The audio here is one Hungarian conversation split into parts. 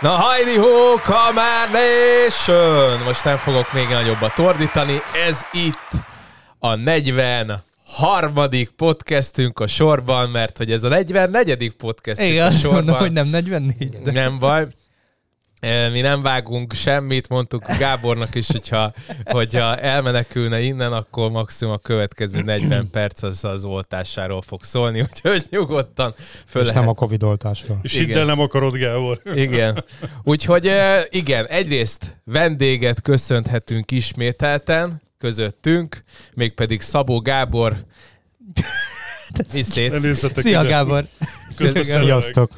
Na hajdi hó, Nation! Most nem fogok még nagyobbat tordítani. Ez itt a 40 harmadik podcastünk a sorban, mert hogy ez a 44. podcastünk Igen, a sorban. mondom, hogy nem 44. De... Nem baj. Mi nem vágunk semmit, mondtuk Gábornak is, hogyha, hogyha elmenekülne innen, akkor maximum a következő 40 perc az az oltásáról fog szólni, úgyhogy nyugodtan föl És lehet nem a Covid oltásról. És Igen. hidd nem akarod, Gábor. igen. Úgyhogy igen, egyrészt vendéget köszönhetünk ismételten közöttünk, mégpedig Szabó Gábor. Szia, ide. Gábor! Közben Sziasztok!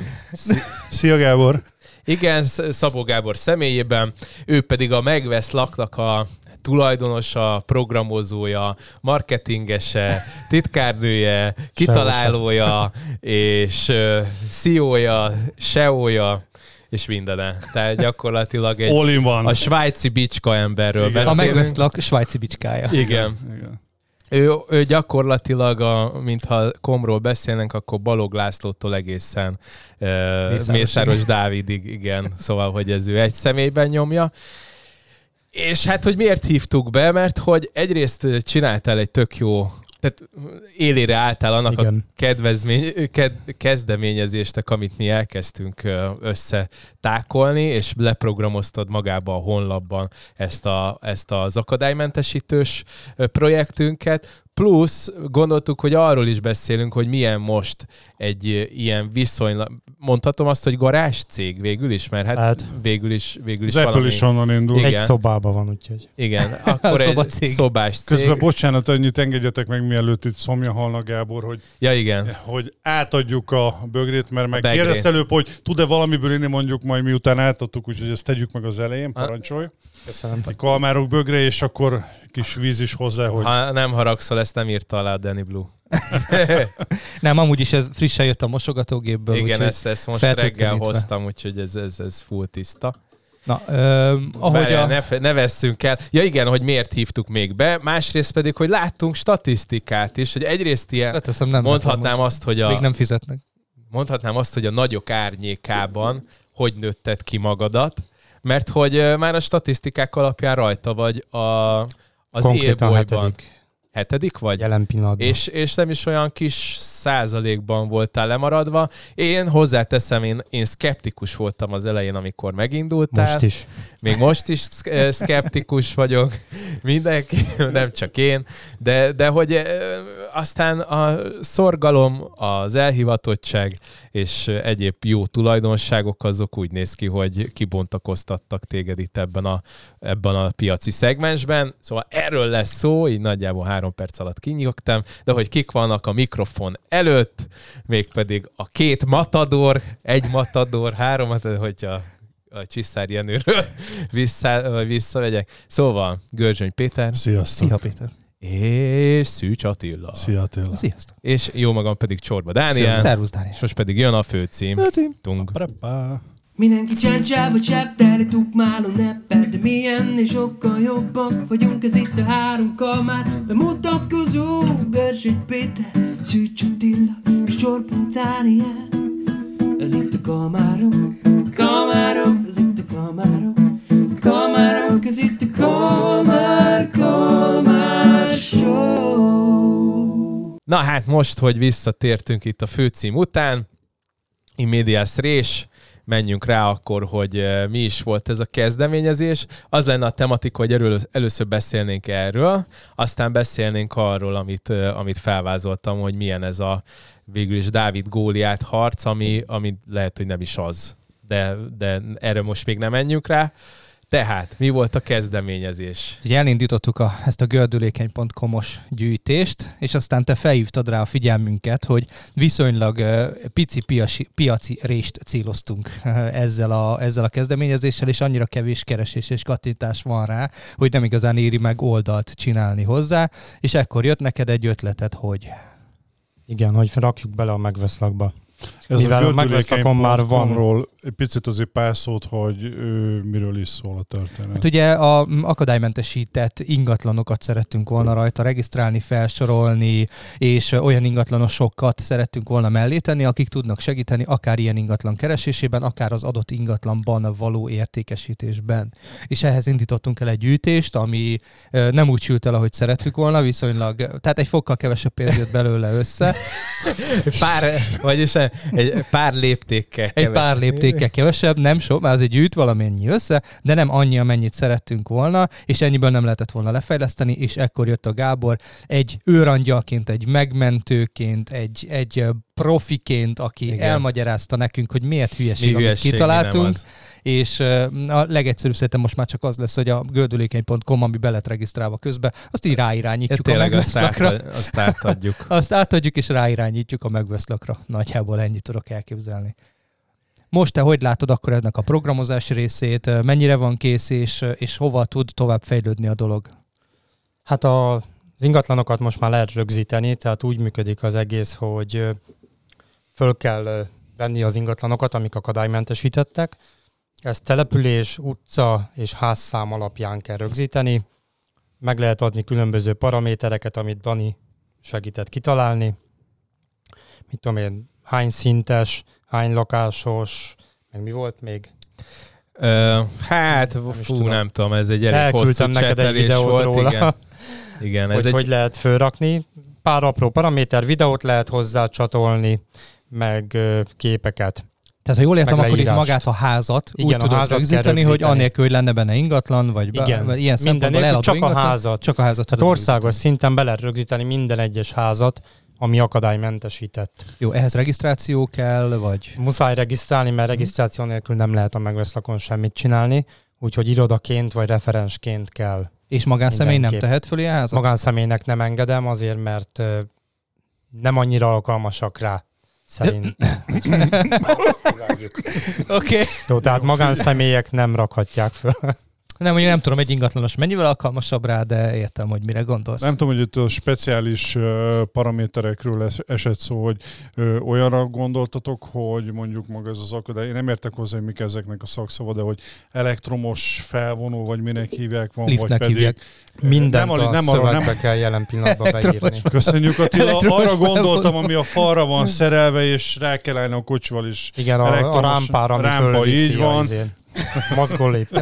Szia, Gábor. Igen, Sz- Szabó Gábor személyében, ő pedig a Megvesz laknak a tulajdonosa, programozója, marketingese, titkárnője, kitalálója, és uh, CEO-ja, SEO-ja, és mindene. Tehát gyakorlatilag egy, a svájci bicska emberről Igen. A beszélünk. megveszlak svájci bicskája. Igen. Igen. Ő, ő gyakorlatilag, a, mintha Komról beszélnénk, akkor Balog Lászlótól egészen uh, Mészáros. Mészáros Dávidig, igen. Szóval, hogy ez ő egy személyben nyomja. És hát, hogy miért hívtuk be? Mert hogy egyrészt csináltál egy tök jó, tehát élére álltál annak Igen. a kedvezmény, ked, kezdeményezéstek, amit mi elkezdtünk összetákolni, és leprogramoztad magába a honlapban ezt, a, ezt az akadálymentesítős projektünket, plusz gondoltuk, hogy arról is beszélünk, hogy milyen most egy ilyen viszonylag, mondhatom azt, hogy garázs cég végül is, mert hát Hát. végül is, végül is Az Apple valami... is onnan indul. Igen. Egy szobában van, úgyhogy. Igen, akkor egy Szobacég. szobás cég. Közben bocsánat, annyit engedjetek meg, mielőtt itt szomja halna Gábor, hogy, Ja, igen. hogy átadjuk a bögrét, mert meg előbb, hogy tud-e valamiből inni mondjuk majd miután átadtuk, úgyhogy ezt tegyük meg az elején, Ha. parancsolj. Köszönöm. A kalmárok bögre, és akkor kis víz is hozzá, hogy Ha nem haragszol, ezt nem írta alá Danny Blue. Nem, amúgy is ez frissen jött a mosogatógépből. Igen, ezt, ezt most reggel hoztam, úgyhogy ez, ez, ez full tiszta. Na, ö, ahogy Várjál, a... ne, ne vesszünk el. Ja igen, hogy miért hívtuk még be, másrészt pedig, hogy láttunk statisztikát is, hogy egyrészt ilyen, Leteszem, nem mondhatnám most. azt, hogy a, Még nem fizetnek. mondhatnám azt, hogy a nagyok árnyékában hogy nőtted ki magadat, mert hogy már a statisztikák alapján rajta vagy a, az Konkrétan élbolyban. hetedik. Hetedik vagy? Jelen pillanatban. És, és nem is olyan kis százalékban voltál lemaradva. Én hozzáteszem, én, én szkeptikus voltam az elején, amikor megindultál. Most is. Még most is eh, szkeptikus vagyok, mindenki, nem csak én, de, de hogy eh, aztán a szorgalom, az elhivatottság és egyéb jó tulajdonságok azok úgy néz ki, hogy kibontakoztattak téged itt ebben a, ebben a piaci szegmensben. Szóval erről lesz szó, így nagyjából három perc alatt kinyugtam, de hogy kik vannak a mikrofon előtt, mégpedig a két matador, egy matador, három matador, hogyha a Csiszár Jenőről vissza, visszavegyek. Szóval Görzsöny Péter Sziasztok. Szia, Péter. És Szűcs Attila. Szia Attila. Sziasztok. És jó magam pedig Csorba Dániel. Szervusz, Dániel. És most pedig jön a főcím. Főcím. Tung. Prepá. Mindenki csáncsába csáv, tele tukmáló nepper, de mi ennél sokkal jobbak vagyunk, ez itt a három kamár. Bemutatkozó, Bersőgy Péter, Szűcs Attila, és Csorba Dániel. Ez itt a kamárok, kamárok, ez itt a kamárok, kamárok, ez itt a kamár, kamár show. Na hát most, hogy visszatértünk itt a főcím után, Immedias Rés, menjünk rá akkor, hogy eh, mi is volt ez a kezdeményezés. Az lenne a tematika, hogy először beszélnénk erről, aztán beszélnénk arról, amit, eh, amit felvázoltam, hogy milyen ez a végül is Dávid Góliát harc, ami, ami lehet, hogy nem is az. De, de erre most még nem menjünk rá. Tehát, mi volt a kezdeményezés? Ugye elindítottuk a, ezt a gördülékeny.com-os gyűjtést, és aztán te felhívtad rá a figyelmünket, hogy viszonylag ö, pici piaci, piaci rést céloztunk ö, ezzel a, ezzel a kezdeményezéssel, és annyira kevés keresés és kattintás van rá, hogy nem igazán éri meg oldalt csinálni hozzá, és ekkor jött neked egy ötleted, hogy Igen, hogy rakjuk bele a megveszlakba. Ez Mivel a a már van- gördülékeny.com-ról egy picit azért pár szót, hogy ő, miről is szól a történet. Hát ugye a akadálymentesített ingatlanokat szerettünk volna rajta regisztrálni, felsorolni, és olyan ingatlanosokat szerettünk volna mellé tenni, akik tudnak segíteni akár ilyen ingatlan keresésében, akár az adott ingatlanban való értékesítésben. És ehhez indítottunk el egy gyűjtést, ami nem úgy sült el, ahogy szerettük volna, viszonylag, tehát egy fokkal kevesebb pénz jött belőle össze. Pár, vagyis egy pár léptékkel Egy kevesebb. pár léptékkel kevesebb, nem sok, már azért gyűjt valamennyi össze, de nem annyi, amennyit szerettünk volna, és ennyiből nem lehetett volna lefejleszteni, és ekkor jött a Gábor egy őrangyalként, egy megmentőként, egy, egy profiként, aki Igen. Elmagyarázta nekünk, hogy miért Mi hülyeség, mi nem kitaláltunk, az. és a legegyszerűbb szerintem most már csak az lesz, hogy a gördülékeny.com, ami be lett regisztrálva közben, azt így Ja, ráirányítjuk a tényleg azt, megveszlakra. át, azt átadjuk. Azt átadjuk és ráirányítjuk a megveszlakra. Nagyjából ennyit tudok elképzelni. Most te hogy látod akkor ennek a programozás részét, mennyire van kész, és, és hova tud tovább fejlődni a dolog? Hát a, az ingatlanokat most már lehet rögzíteni, tehát úgy működik az egész, hogy föl kell venni az ingatlanokat, amik akadálymentesítettek. Ezt település, utca és házszám alapján kell rögzíteni. Meg lehet adni különböző paramétereket, amit Dani segített kitalálni. Mit tudom én, hány szintes, hány lakásos, meg mi volt még? Ö, hát, Nem fú, tudom. nem tudom, ez egy elég Elküldtem hosszú neked egy videót volt. róla. Igen, igen ez hogy egy... hogy lehet fölrakni. Pár apró paraméter, videót lehet hozzá csatolni, meg képeket. Tehát, ha jól értem, akkor itt magát a házat Igen, úgy a tudod házat kell rögzíteni, hogy rögzíteni. anélkül, hogy lenne benne ingatlan, vagy, be, Igen, ilyen minden eladó csak a ingatlan, házat. Csak a házat Tehát országos rögzíteni. szinten be lehet rögzíteni minden egyes házat, ami akadálymentesített. Jó, ehhez regisztráció kell, vagy... Muszáj regisztrálni, mert regisztráció nélkül nem lehet a megveszlakon semmit csinálni, úgyhogy irodaként vagy referensként kell. És magánszemély nem tehet föl ilyen házat? Magánszemélynek nem engedem, azért mert nem annyira alkalmasak rá. Szerint. Oké. Okay. Jó, tehát magánszemélyek nem rakhatják föl. Nem, mondjuk nem tudom, egy ingatlanos mennyivel alkalmasabb rá, de értem, hogy mire gondolsz. Nem tudom, hogy itt a speciális paraméterekről es- esett szó, hogy ö, olyanra gondoltatok, hogy mondjuk maga ez az akadály, én nem értek hozzá, hogy mik ezeknek a szakszava, de hogy elektromos felvonó, vagy minek hívják van, Liftnek vagy pedig... hívják. Mindent nem, a, nem arra, nem, kell jelen pillanatban beírni. Köszönjük Attila, arra gondoltam, ami a falra van szerelve, és rá kell állni a kocsival is. Igen, a, a rámpára, ami rámpa, így van. A izén. mozgó lép.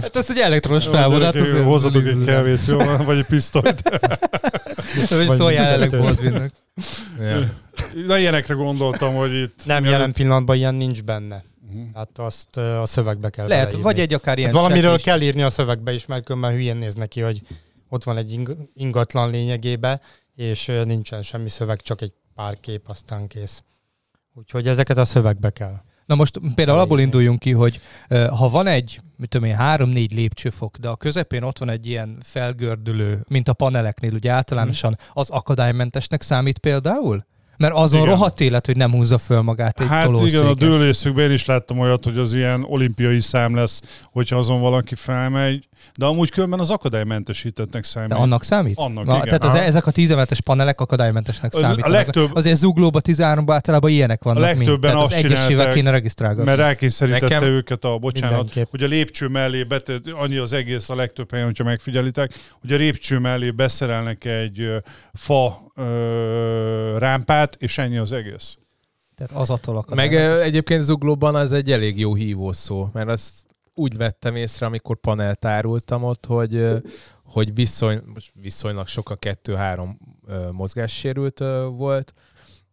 Hát ez egy elektromos felvonat. Hozzatok egy kávét, jó? Vagy egy pisztolyt. Vagy szóljál mindkettőt. Baldwinnek. Na ilyenekre gondoltam, hogy itt... Nem, jelen pillanatban ilyen nincs benne. Mhm. Hát azt a szövegbe kell Lehet, beleírni. vagy egy akár ilyen hát valamiről checklist. kell írni a szövegbe is, mert különben hülyén néz neki, hogy ott van egy ing- ingatlan lényegébe, és nincsen semmi szöveg, csak egy pár kép, aztán kész. Úgyhogy ezeket a szövegbe kell. Na most például abból induljunk ki, hogy ha van egy, mit tudom én, három-négy lépcsőfok, de a közepén ott van egy ilyen felgördülő, mint a paneleknél, ugye általánosan, az akadálymentesnek számít például? Mert azon Igen. rohadt élet, hogy nem húzza föl magát egy Hát tolószéken. igen, a dőlészükben én is láttam olyat, hogy az ilyen olimpiai szám lesz, hogyha azon valaki felmegy, de amúgy különben az akadálymentesítettnek számít. De annak számít? Annak, Na, igen. Tehát az, ezek a 10 emeletes panelek akadálymentesnek A- a számítanak. legtöbb- Azért zuglóba 13-ban általában ilyenek vannak A legtöbben. Tehát azt az egyesével kéne regisztrálgatni. Mert rákényszerítette Nekem- őket a, bocsánat, Mindenképp. hogy a lépcső mellé, betett, annyi az egész a legtöbb helyen, hogyha megfigyelitek, hogy a lépcső mellé beszerelnek egy fa ö, rámpát, és ennyi az egész. Tehát az attól akadály. Meg egyébként zuglóban az egy elég jó hívószó, mert azt úgy vettem észre, amikor panelt árultam ott, hogy, hogy viszony, most viszonylag sok a kettő-három mozgássérült volt,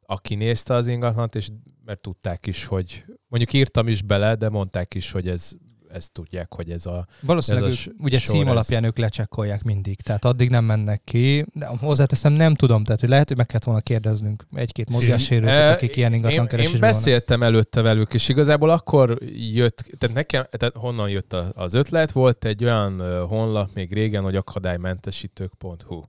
aki nézte az ingatlant, és mert tudták is, hogy mondjuk írtam is bele, de mondták is, hogy ez, ezt tudják, hogy ez a... Valószínűleg Ez a ők, ugye cím ez- alapján ők lecsekkolják mindig, tehát addig nem mennek ki. De hozzáteszem, nem tudom, tehát hogy lehet, hogy meg kellett volna kérdeznünk egy-két mozgássérültet, akik ilyen ingatlan én, én keresésben vannak. beszéltem előtte velük, és igazából akkor jött, tehát nekem, tehát honnan jött az ötlet, volt egy olyan honlap még régen, hogy akadálymentesítők.hu.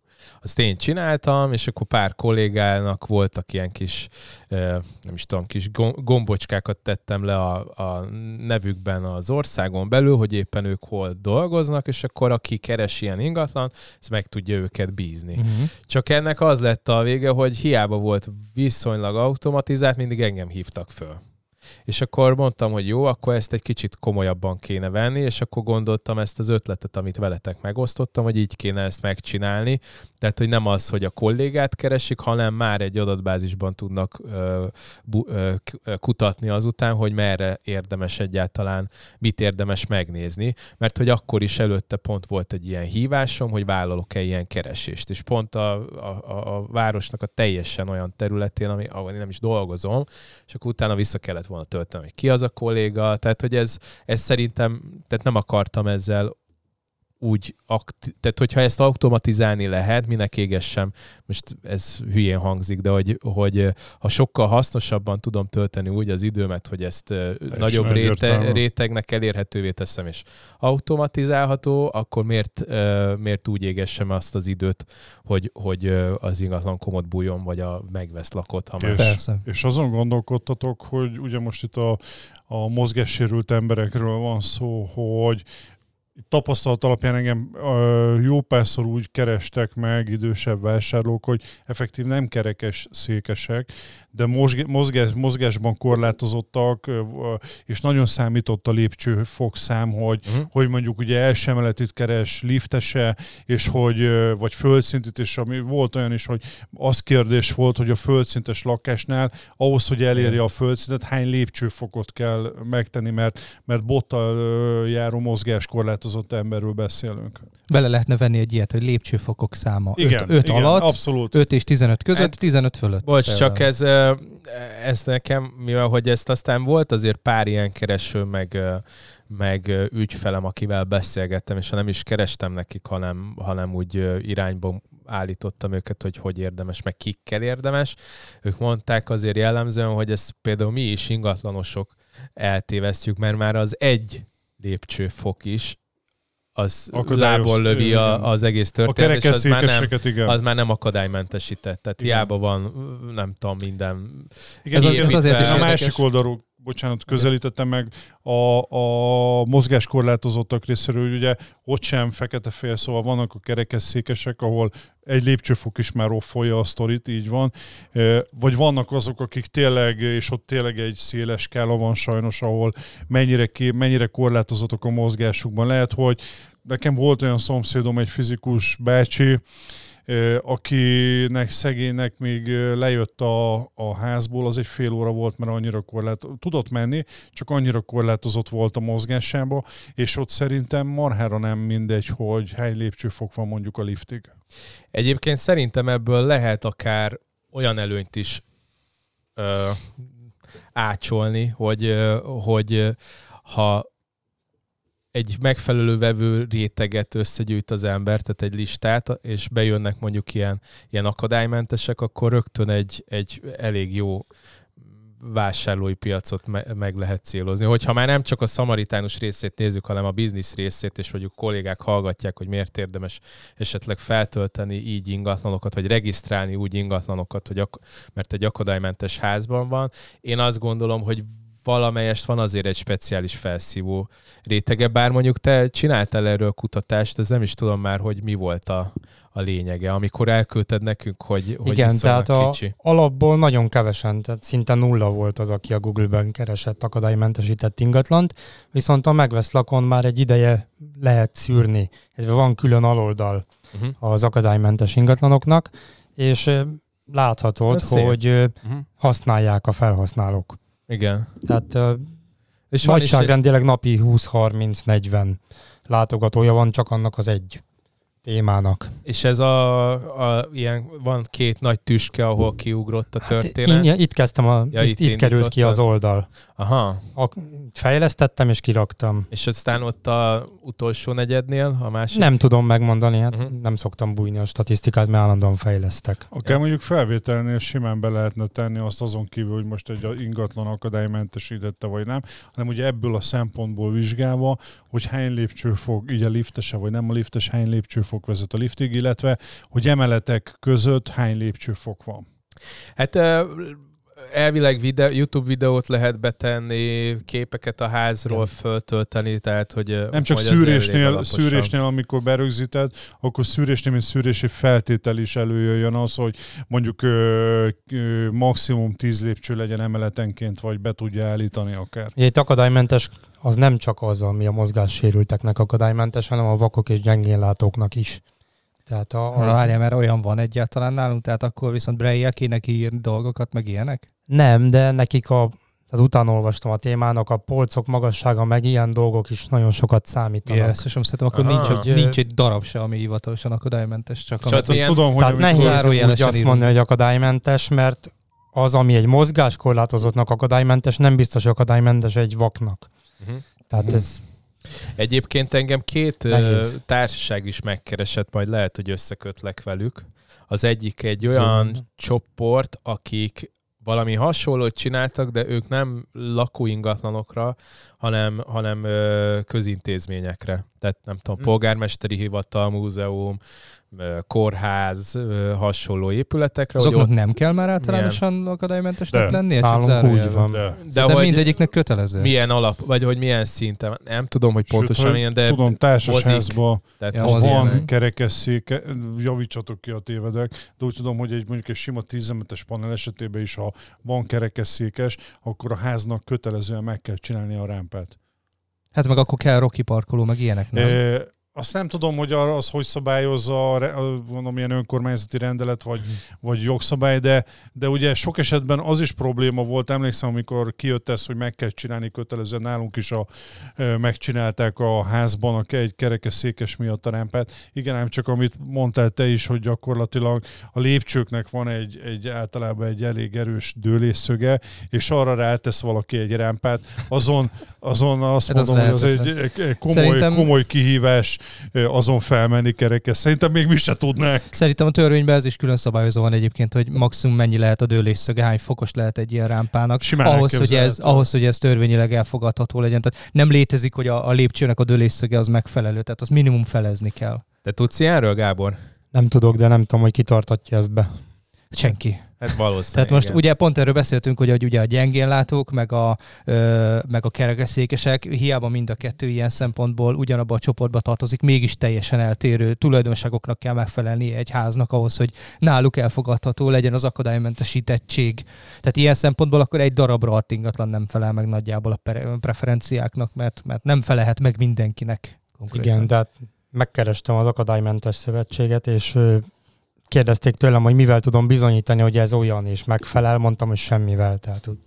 Azt én csináltam, és akkor pár kollégának voltak ilyen kis, nem is tudom, kis gom- gombocskákat tettem le a, a nevükben az országon belül, hogy éppen ők hol dolgoznak, és akkor aki keres ilyen ingatlan, ez meg tudja őket bízni. Uh-huh. Csak ennek az lett a vége, hogy hiába volt viszonylag automatizált, mindig engem hívtak föl. És akkor mondtam, hogy jó, akkor ezt egy kicsit komolyabban kéne venni, és akkor gondoltam ezt az ötletet, amit veletek megosztottam, hogy így kéne ezt megcsinálni. Tehát, hogy nem az, hogy a kollégát keresik, hanem már egy adatbázisban tudnak ö, bu, ö, kutatni azután, hogy merre érdemes egyáltalán, mit érdemes megnézni. Mert hogy akkor is előtte pont volt egy ilyen hívásom, hogy vállalok-e ilyen keresést. És pont a, a, a városnak a teljesen olyan területén, ami, ahol én nem is dolgozom, és akkor utána vissza kellett volna tölteni, hogy ki az a kolléga, tehát hogy ez, ez szerintem, tehát nem akartam ezzel úgy, akti- tehát hogyha ezt automatizálni lehet, minek égessem, most ez hülyén hangzik, de hogy, hogy ha sokkal hasznosabban tudom tölteni úgy az időmet, hogy ezt Teljesen nagyobb réte, rétegnek elérhetővé teszem, és automatizálható, akkor miért, miért úgy égessem azt az időt, hogy, hogy az ingatlan komod bújjon, vagy a megvesz lakot. Ha és, Persze. és azon gondolkodtatok, hogy ugye most itt a, a mozgássérült emberekről van szó, hogy tapasztalat alapján engem jó párszor úgy kerestek meg idősebb vásárlók, hogy effektív nem kerekes székesek, de mozgás, mozgásban korlátozottak, és nagyon számított a lépcsőfokszám, hogy, uh-huh. hogy mondjuk ugye első emeletit keres liftese, és hogy, vagy földszintit, és ami volt olyan is, hogy az kérdés volt, hogy a földszintes lakásnál ahhoz, hogy elérje a földszintet, hány lépcsőfokot kell megtenni, mert, mert bottal járó mozgáskorlátozott emberről beszélünk. Bele lehetne venni egy ilyet, hogy lépcsőfokok száma. Igen, 5, 5 igen, alatt, abszolút. 5 és 15 között, hát, 15 fölött. Bocs, csak ez ez nekem, mivel hogy ezt aztán volt azért pár ilyen kereső, meg, meg ügyfelem, akivel beszélgettem, és ha nem is kerestem nekik, hanem, hanem úgy irányba állítottam őket, hogy hogy érdemes, meg kikkel érdemes. Ők mondták azért jellemzően, hogy ezt például mi is ingatlanosok eltévesztjük, mert már az egy lépcsőfok is az lából lövi a, az egész történet, és az már, nem, igen. az már nem akadálymentesített. Tehát igen. hiába van, nem tudom, minden... Igen, ez, ez azért is A másik oldalról, bocsánat, közelítettem meg a, a mozgáskorlátozottak részéről, hogy ugye ott sem fekete-fél, szóval vannak a kerekesszékesek, ahol egy lépcsőfok is már offolja a sztorit, így van. Vagy vannak azok, akik tényleg, és ott tényleg egy széles skála van sajnos, ahol mennyire, ké, mennyire korlátozottak a mozgásukban. Lehet, hogy nekem volt olyan szomszédom, egy fizikus bácsi, akinek szegénynek még lejött a, a házból, az egy fél óra volt, mert annyira korlát, tudott menni, csak annyira korlátozott volt a mozgásába, és ott szerintem marhára nem mindegy, hogy hány lépcsőfok van mondjuk a liftig. Egyébként szerintem ebből lehet akár olyan előnyt is ö, ácsolni, hogy, hogy ha egy megfelelő vevő réteget összegyűjt az ember, tehát egy listát, és bejönnek mondjuk ilyen, ilyen akadálymentesek, akkor rögtön egy, egy elég jó vásárlói piacot me- meg lehet célozni. Hogyha már nem csak a szamaritánus részét nézzük, hanem a biznisz részét, és mondjuk kollégák hallgatják, hogy miért érdemes esetleg feltölteni így ingatlanokat, vagy regisztrálni úgy ingatlanokat, hogy ak- mert egy akadálymentes házban van. Én azt gondolom, hogy valamelyest van azért egy speciális felszívó rétege, bár mondjuk te csináltál erről kutatást, ez nem is tudom már, hogy mi volt a, a lényege, amikor elküldted nekünk, hogy, hogy Igen, tehát a kicsi. alapból nagyon kevesen, tehát szinte nulla volt az, aki a Google-ben keresett akadálymentesített ingatlant, viszont a megvesz lakon már egy ideje lehet szűrni, ez van külön aloldal uh-huh. az akadálymentes ingatlanoknak, és láthatod, hogy uh-huh. használják a felhasználók. Igen. Tehát és nagyságrendileg napi 20-30-40 látogatója van csak annak az egy témának. És ez a, a ilyen, van két nagy tüske, ahol kiugrott a hát történet? Hát, itt kezdtem, a, ja, itt, itt, itt került ki az oldal. Aha. A, fejlesztettem és kiraktam. És aztán ott a utolsó negyednél, a másik? Nem tudom megmondani, hát uh-huh. nem szoktam bújni a statisztikát, mert állandóan fejlesztek. Akár ja. mondjuk felvételnél simán be lehetne tenni azt azon kívül, hogy most egy ingatlan akadálymentesítette vagy nem, hanem ugye ebből a szempontból vizsgálva, hogy hány lépcső fog, így a liftese vagy nem a liftes, hány lépcsőfok vezet a liftig, illetve hogy emeletek között hány lépcsőfok van. Hát elvileg videó, YouTube videót lehet betenni, képeket a házról föltölteni, tehát hogy... Nem csak szűrésnél, szűrésnél, amikor berögzíted, akkor szűrésnél, mint szűrési feltétel is előjöjjön az, hogy mondjuk ö, ö, maximum 10 lépcső legyen emeletenként, vagy be tudja állítani akár. Itt akadálymentes az nem csak az, ami a mozgássérülteknek akadálymentes, hanem a vakok és gyengénlátóknak is. Tehát a, Az... Várjál, mert olyan van egyáltalán nálunk, tehát akkor viszont braille kéne kiírni dolgokat, meg ilyenek? Nem, de nekik a tehát utána olvastam a témának, a polcok magassága, meg ilyen dolgok is nagyon sokat számítanak. Yes, és szerintem akkor Aha. nincs, Hogy, egy, nincs egy darab se, ami hivatalosan akadálymentes, csak amit ott Azt milyen- tudom, hogy Tehát nehéz úgy azt írunk. mondani, hogy akadálymentes, mert az, ami egy mozgáskorlátozottnak akadálymentes, nem biztos, hogy akadálymentes egy vaknak. Mhm. Tehát ez Egyébként engem két Nehéz. társaság is megkeresett, majd lehet, hogy összekötlek velük. Az egyik egy olyan Szóval- csoport, akik valami hasonlót csináltak, de ők nem lakóingatlanokra, hanem, hanem ö, közintézményekre. Tehát nem tudom, Hm. polgármesteri hivatal, múzeum, kórház, hasonló épületekre. Azoknak ott- nem kell már általánosan akadálymentesnek De, lennie? Csak nálunk úgy van. De, De, hogy mindegyiknek kötelező. milyen alap, vagy hogy milyen szinten, nem tudom, hogy pontosan Sőt, milyen, de tudom, társasházban tehát Ja, van ilyenek. kerekesszéke, javítsatok ki a tévedek, de úgy tudom, hogy egy mondjuk egy sima 10 es panel esetében is, ha van kerekesszékes, akkor a háznak kötelezően meg kell csinálni a rámpát. Hát meg akkor kell Rocky parkoló, meg ilyenek, nem? E, azt nem tudom, hogy az hogy szabályozza, a, mondom, ilyen önkormányzati rendelet vagy, vagy jogszabály, de, de ugye sok esetben az is probléma volt, emlékszem, amikor kijött ez, hogy meg kell csinálni kötelezően, nálunk is a, megcsinálták a házban a, egy kerekesszékes miatt a rámpát. Igen, ám csak amit mondtál te is, hogy gyakorlatilag a lépcsőknek van egy, egy általában egy elég erős dőlésszöge, és arra rátesz valaki egy rámpát, azon, azon azt Hát az mondom, hogy az egy, komoly, Szerintem- komoly kihívás azon felmenni kerekes. Szerintem még mi se tudnánk. Szerintem a törvényben ez is külön szabályozó van egyébként, hogy maximum mennyi lehet a dőlésszöge, hány fokos lehet egy ilyen rámpának, Simán ahhoz hogy, ez, ahhoz, hogy ez törvényileg elfogadható legyen. Tehát nem létezik, hogy a, a lépcsőnek a dőlésszöge az megfelelő, tehát az minimum felezni kell. Te tudsz ilyenről, Gábor? nem tudok, de nem tudom, hogy kitartatja ezt be. Senki. Hát valószínűleg. Tehát most igen. ugye pont erről beszéltünk, hogy, hogy ugye a gyengénlátók, meg a, ö, meg a kerekesszékesek, hiába mind a kettő ilyen szempontból ugyanabba a csoportba tartozik, mégis teljesen eltérő tulajdonságoknak kell megfelelni egy háznak ahhoz, hogy náluk elfogadható legyen az akadálymentesítettség. Tehát ilyen szempontból akkor egy darab rohadt ingatlan nem felel meg nagyjából a pre- preferenciáknak, mert, mert nem felelhet meg mindenkinek. Konkrétan. Igen, de hát megkerestem az Akadálymentes Szövetséget, és kérdezték tőlem, hogy mivel tudom bizonyítani, hogy ez olyan, és megfelel, mondtam, hogy semmivel. Tehát úgy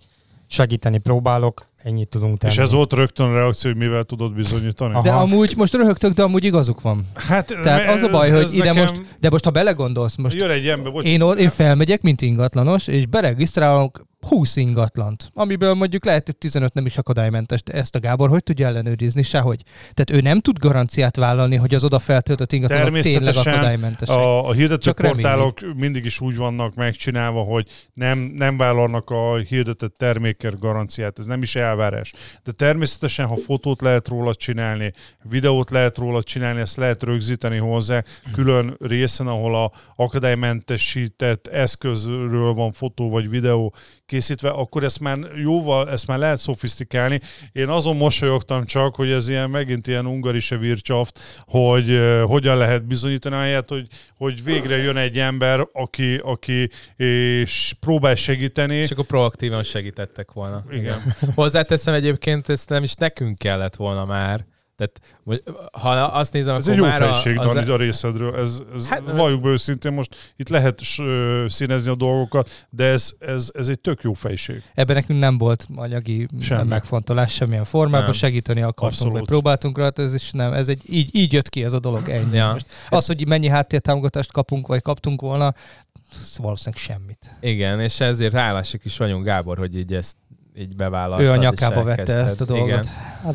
segíteni próbálok, ennyit tudunk tenni. És ez volt rögtön a reakció, hogy mivel tudod bizonyítani. Aha. De amúgy most röhögtök, de amúgy igazuk van. Hát, Tehát az a baj, ez- hogy ez ide nekem- most, de most ha belegondolsz, most Jön egy ember, vagy Én, o- én felmegyek, mint ingatlanos, és beregisztrálok 20 ingatlant, amiből mondjuk lehet, hogy 15 nem is akadálymentes. De ezt a Gábor hogy tudja ellenőrizni? Sehogy. Tehát ő nem tud garanciát vállalni, hogy az oda feltöltött ingatlanok tényleg akadálymentesek. A, a hirdető Csak portálok mindig is úgy vannak megcsinálva, hogy nem, nem vállalnak a hirdetett termékért garanciát, ez nem is elvárás. De természetesen, ha fotót lehet róla csinálni, videót lehet róla csinálni, ezt lehet rögzíteni hozzá, külön részen, ahol a akadálymentesített eszközről van fotó vagy videó készítve, akkor ezt már jóval, ezt már lehet szofisztikálni. Én azon mosolyogtam csak, hogy ez ilyen megint ilyen ungarise vircsaft, hogy uh, hogyan lehet bizonyítani helyet, hogy, hogy végre jön egy ember, aki, aki és próbál segíteni. És akkor proaktívan segítettek volna. Igen. Hozzáteszem egyébként, ezt nem is nekünk kellett volna már. Tehát ha azt nézem, Ez akkor egy jó már a- fejség, az, Dani, a részedről. Ez, ez Hát- hát, valljuk be őszintén, most itt lehet színezni a dolgokat, de ez, ez, ez egy tök jó fejség. Ebben nekünk nem volt anyagi Semmi. megfontolás semmilyen formában, Nem. segíteni akartunk, vagy próbáltunk rajta, ez is nem, ez egy, így, így jött ki ez a dolog ennyi. Ja. Most az, hogy mennyi háttértámogatást kapunk, vagy kaptunk volna, valószínűleg semmit. Igen, és ezért hálásak is vagyunk, Gábor, hogy így ezt így bevállaltad. Ő a nyakába vette ezt a dolgot. Igen. Hát,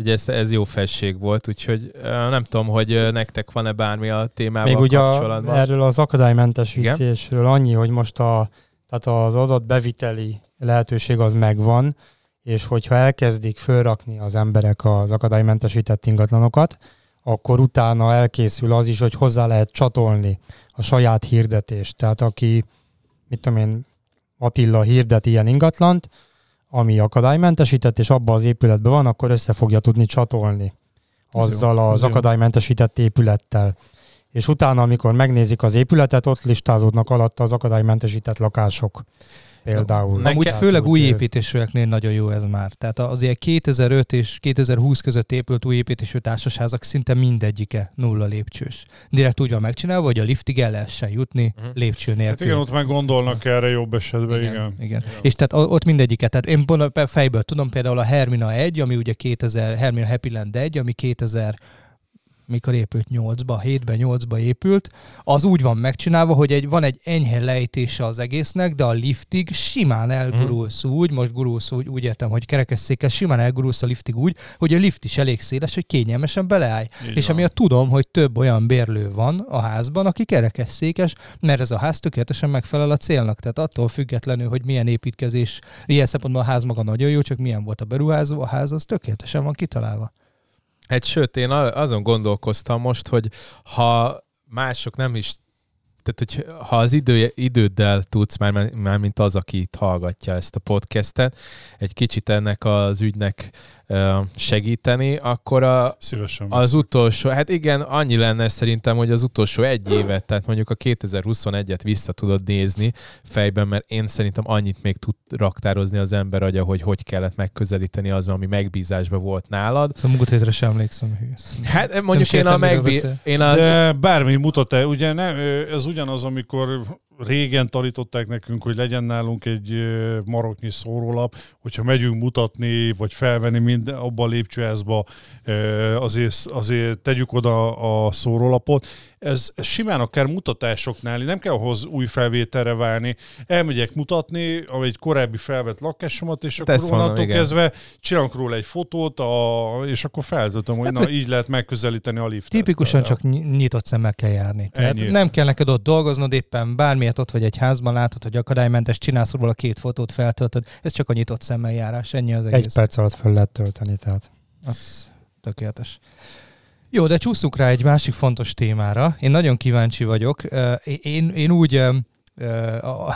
Úgyhogy ez, ez jó felség volt, úgyhogy nem tudom, hogy nektek van-e bármi a témával még ugye a, kapcsolatban. erről az akadálymentesítésről annyi, hogy most a, tehát az adat beviteli lehetőség az megvan, és hogyha elkezdik fölrakni az emberek az akadálymentesített ingatlanokat, akkor utána elkészül az is, hogy hozzá lehet csatolni a saját hirdetést. Tehát aki, mit tudom én, Attila hirdet ilyen ingatlant, ami akadálymentesített, és abban az épületben van, akkor össze fogja tudni csatolni azzal jó, az jó. akadálymentesített épülettel. És utána, amikor megnézik az épületet, ott listázódnak alatta az akadálymentesített lakások. Például. Nekem- Amúgy főleg új építésűeknél nagyon jó ez már. Tehát az ilyen 2005 és 2020 között épült új építésű társasházak szinte mindegyike nulla lépcsős. Direkt úgy van megcsinálva, hogy a liftig el lehessen jutni Mhm. lépcső nélkül. Hát igen, ott meg gondolnak erre jobb esetben, igen. igen. igen. És tehát ott mindegyiket, tehát én fejből tudom például a Hermina 1, ami ugye 2000, Hermina Happy Land 1, ami 2000 mikor épült 8-ba, 7-ben, 8-ba épült, az úgy van megcsinálva, hogy egy, van egy enyhe lejtése az egésznek, de a liftig simán elgurulsz úgy, most gurulsz úgy, úgy értem, hogy kerekesszékkel simán elgurulsz a liftig úgy, hogy a lift is elég széles, hogy kényelmesen beleállj. Így És van. amiatt tudom, hogy több olyan bérlő van a házban, aki kerekesszékes, mert ez a ház tökéletesen megfelel a célnak. Tehát attól függetlenül, hogy milyen építkezés, ilyen szempontból a ház maga nagyon jó, csak milyen volt a beruházó, a ház az tökéletesen van kitalálva. Hát sőt, én azon gondolkoztam most, hogy ha mások nem is, tehát hogy ha az idő, időddel tudsz, már, már mint az, aki itt hallgatja ezt a podcastet, egy kicsit ennek az ügynek ö, segíteni, akkor a, Szívesen. az utolsó, hát igen, annyi lenne szerintem, hogy az utolsó egy évet, tehát mondjuk a 2021-et vissza tudod nézni fejben, mert én szerintem annyit még tud raktározni az ember agya, hogy hogy kellett megközelíteni az, ami megbízásban volt nálad. Szóval múlt hétre sem emlékszem. Hát mondjuk én a értem, miről megbí... beszél. Én a... De bármi mutat ugye nem, ö, ez ugyanaz, amikor régen tanították nekünk, hogy legyen nálunk egy maroknyi szórólap, hogyha megyünk mutatni, vagy felvenni minden abba a lépcsőházba, azért, azért tegyük oda a szórólapot. Ez, ez simán akár mutatásoknál, nem kell ahhoz új felvételre válni. Elmegyek mutatni egy korábbi felvett lakásomat, és akkor Ezt mondom, onnantól kezdve csinálok róla egy fotót, a, és akkor feltöltöm, hogy na így lehet megközelíteni a liftet. Tipikusan csak ny- nyitott szemmel kell járni. Tehát Ennyi. nem kell neked ott dolgoznod, éppen bármilyet ott vagy egy házban, látod, hogy akadálymentes, csinálsz róla két fotót, feltöltöd. Ez csak a nyitott szemmel járás, ennyi az Egy egész. perc alatt föl lehet tölteni, tehát. Az tökéletes. Jó, de csúszunk rá egy másik fontos témára. Én nagyon kíváncsi vagyok. Én, én úgy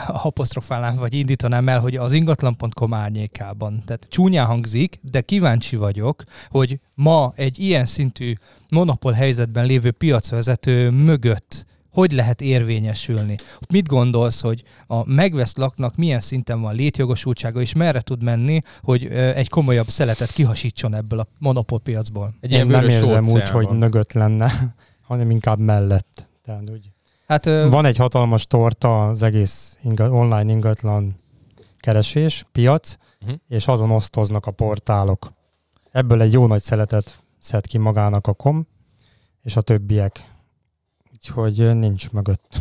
apostrofálnám, vagy indítanám el, hogy az ingatlan.com árnyékában. Tehát csúnyán hangzik, de kíváncsi vagyok, hogy ma egy ilyen szintű monopól helyzetben lévő piacvezető mögött hogy lehet érvényesülni? Mit gondolsz, hogy a megvesz laknak milyen szinten van létjogosultsága, és merre tud menni, hogy egy komolyabb szeletet kihasítson ebből a monopólpiacból? Egy Én nem érzem úgy, hogy mögött lenne, hanem inkább mellett. Tehát úgy. Hát Van egy hatalmas torta az egész inga, online ingatlan keresés, piac, Mhm. és azon osztoznak a portálok. Ebből egy jó nagy szeletet szed ki magának a kom, és a többiek. Úgyhogy nincs mögött.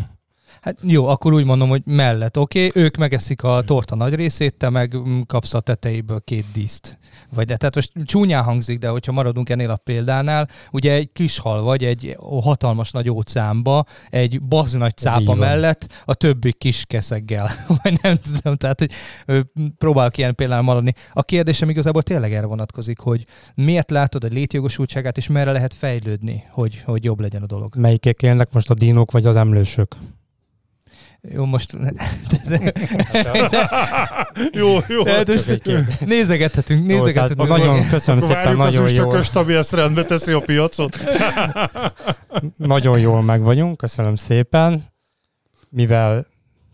Hát jó, akkor úgy mondom, hogy mellett, oké, okay, ők megeszik a torta nagy részét, te meg mm, kapsz a tetejéből két díszt. Vagy de, tehát most csúnyán hangzik, de hogyha maradunk ennél a példánál, ugye egy kis hal vagy egy hatalmas nagy óceánba, egy bazi nagy cápa mellett a többi kis keszeggel. Vagy nem tudom, tehát hogy próbálok ilyen példán maradni. A kérdésem igazából tényleg erre vonatkozik, hogy miért látod a létjogosultságát, és merre lehet fejlődni, hogy, hogy jobb legyen a dolog. Melyikek élnek most a dinók vagy az emlősök? Jó, most jó, jó. Tehát most nézegethetünk, Jó, nézegethetünk. tehát nagyon, köszönöm Akkor szépen, várjuk az nagyon jól, üstököst, ami ezt rendbe teszi a piacot. nagyon jól meg vagyunk, köszönöm szépen. Mivel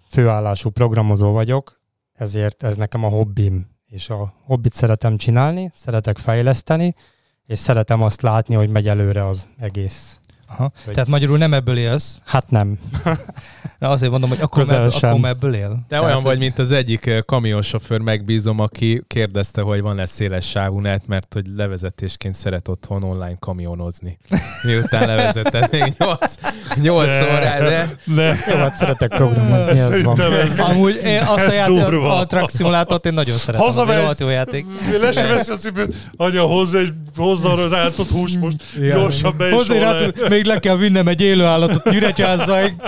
főállású programozó vagyok, ezért ez nekem a hobbim, és a hobbit szeretem csinálni, szeretek fejleszteni, és szeretem azt látni, hogy megy előre az egész. Aha. Hogy- Tehát magyarul nem ebből élsz. Hát nem. Na azért mondom, hogy akkor, sem. akkor ebből él. Te Tehát, olyan hogy- vagy, mint az egyik kamionsofőr, megbízom, aki kérdezte, hogy van-e széles sávú net, mert hogy levezetésként szeret otthon online kamionozni. Miután levezetett még 8, 8 Ne. órára, de Ne. Hát szeretek programozni, ez van. Ez... Amúgy én azt a játék, durva. a Truck Simulátort én nagyon szeretem. Hazamegy. Jó játék. Le se veszi a cipőt, anya, hozz egy, hozd arra rántott hús most, gyorsan be is még le kell vinnem egy élő állatot Nyíregyházáig.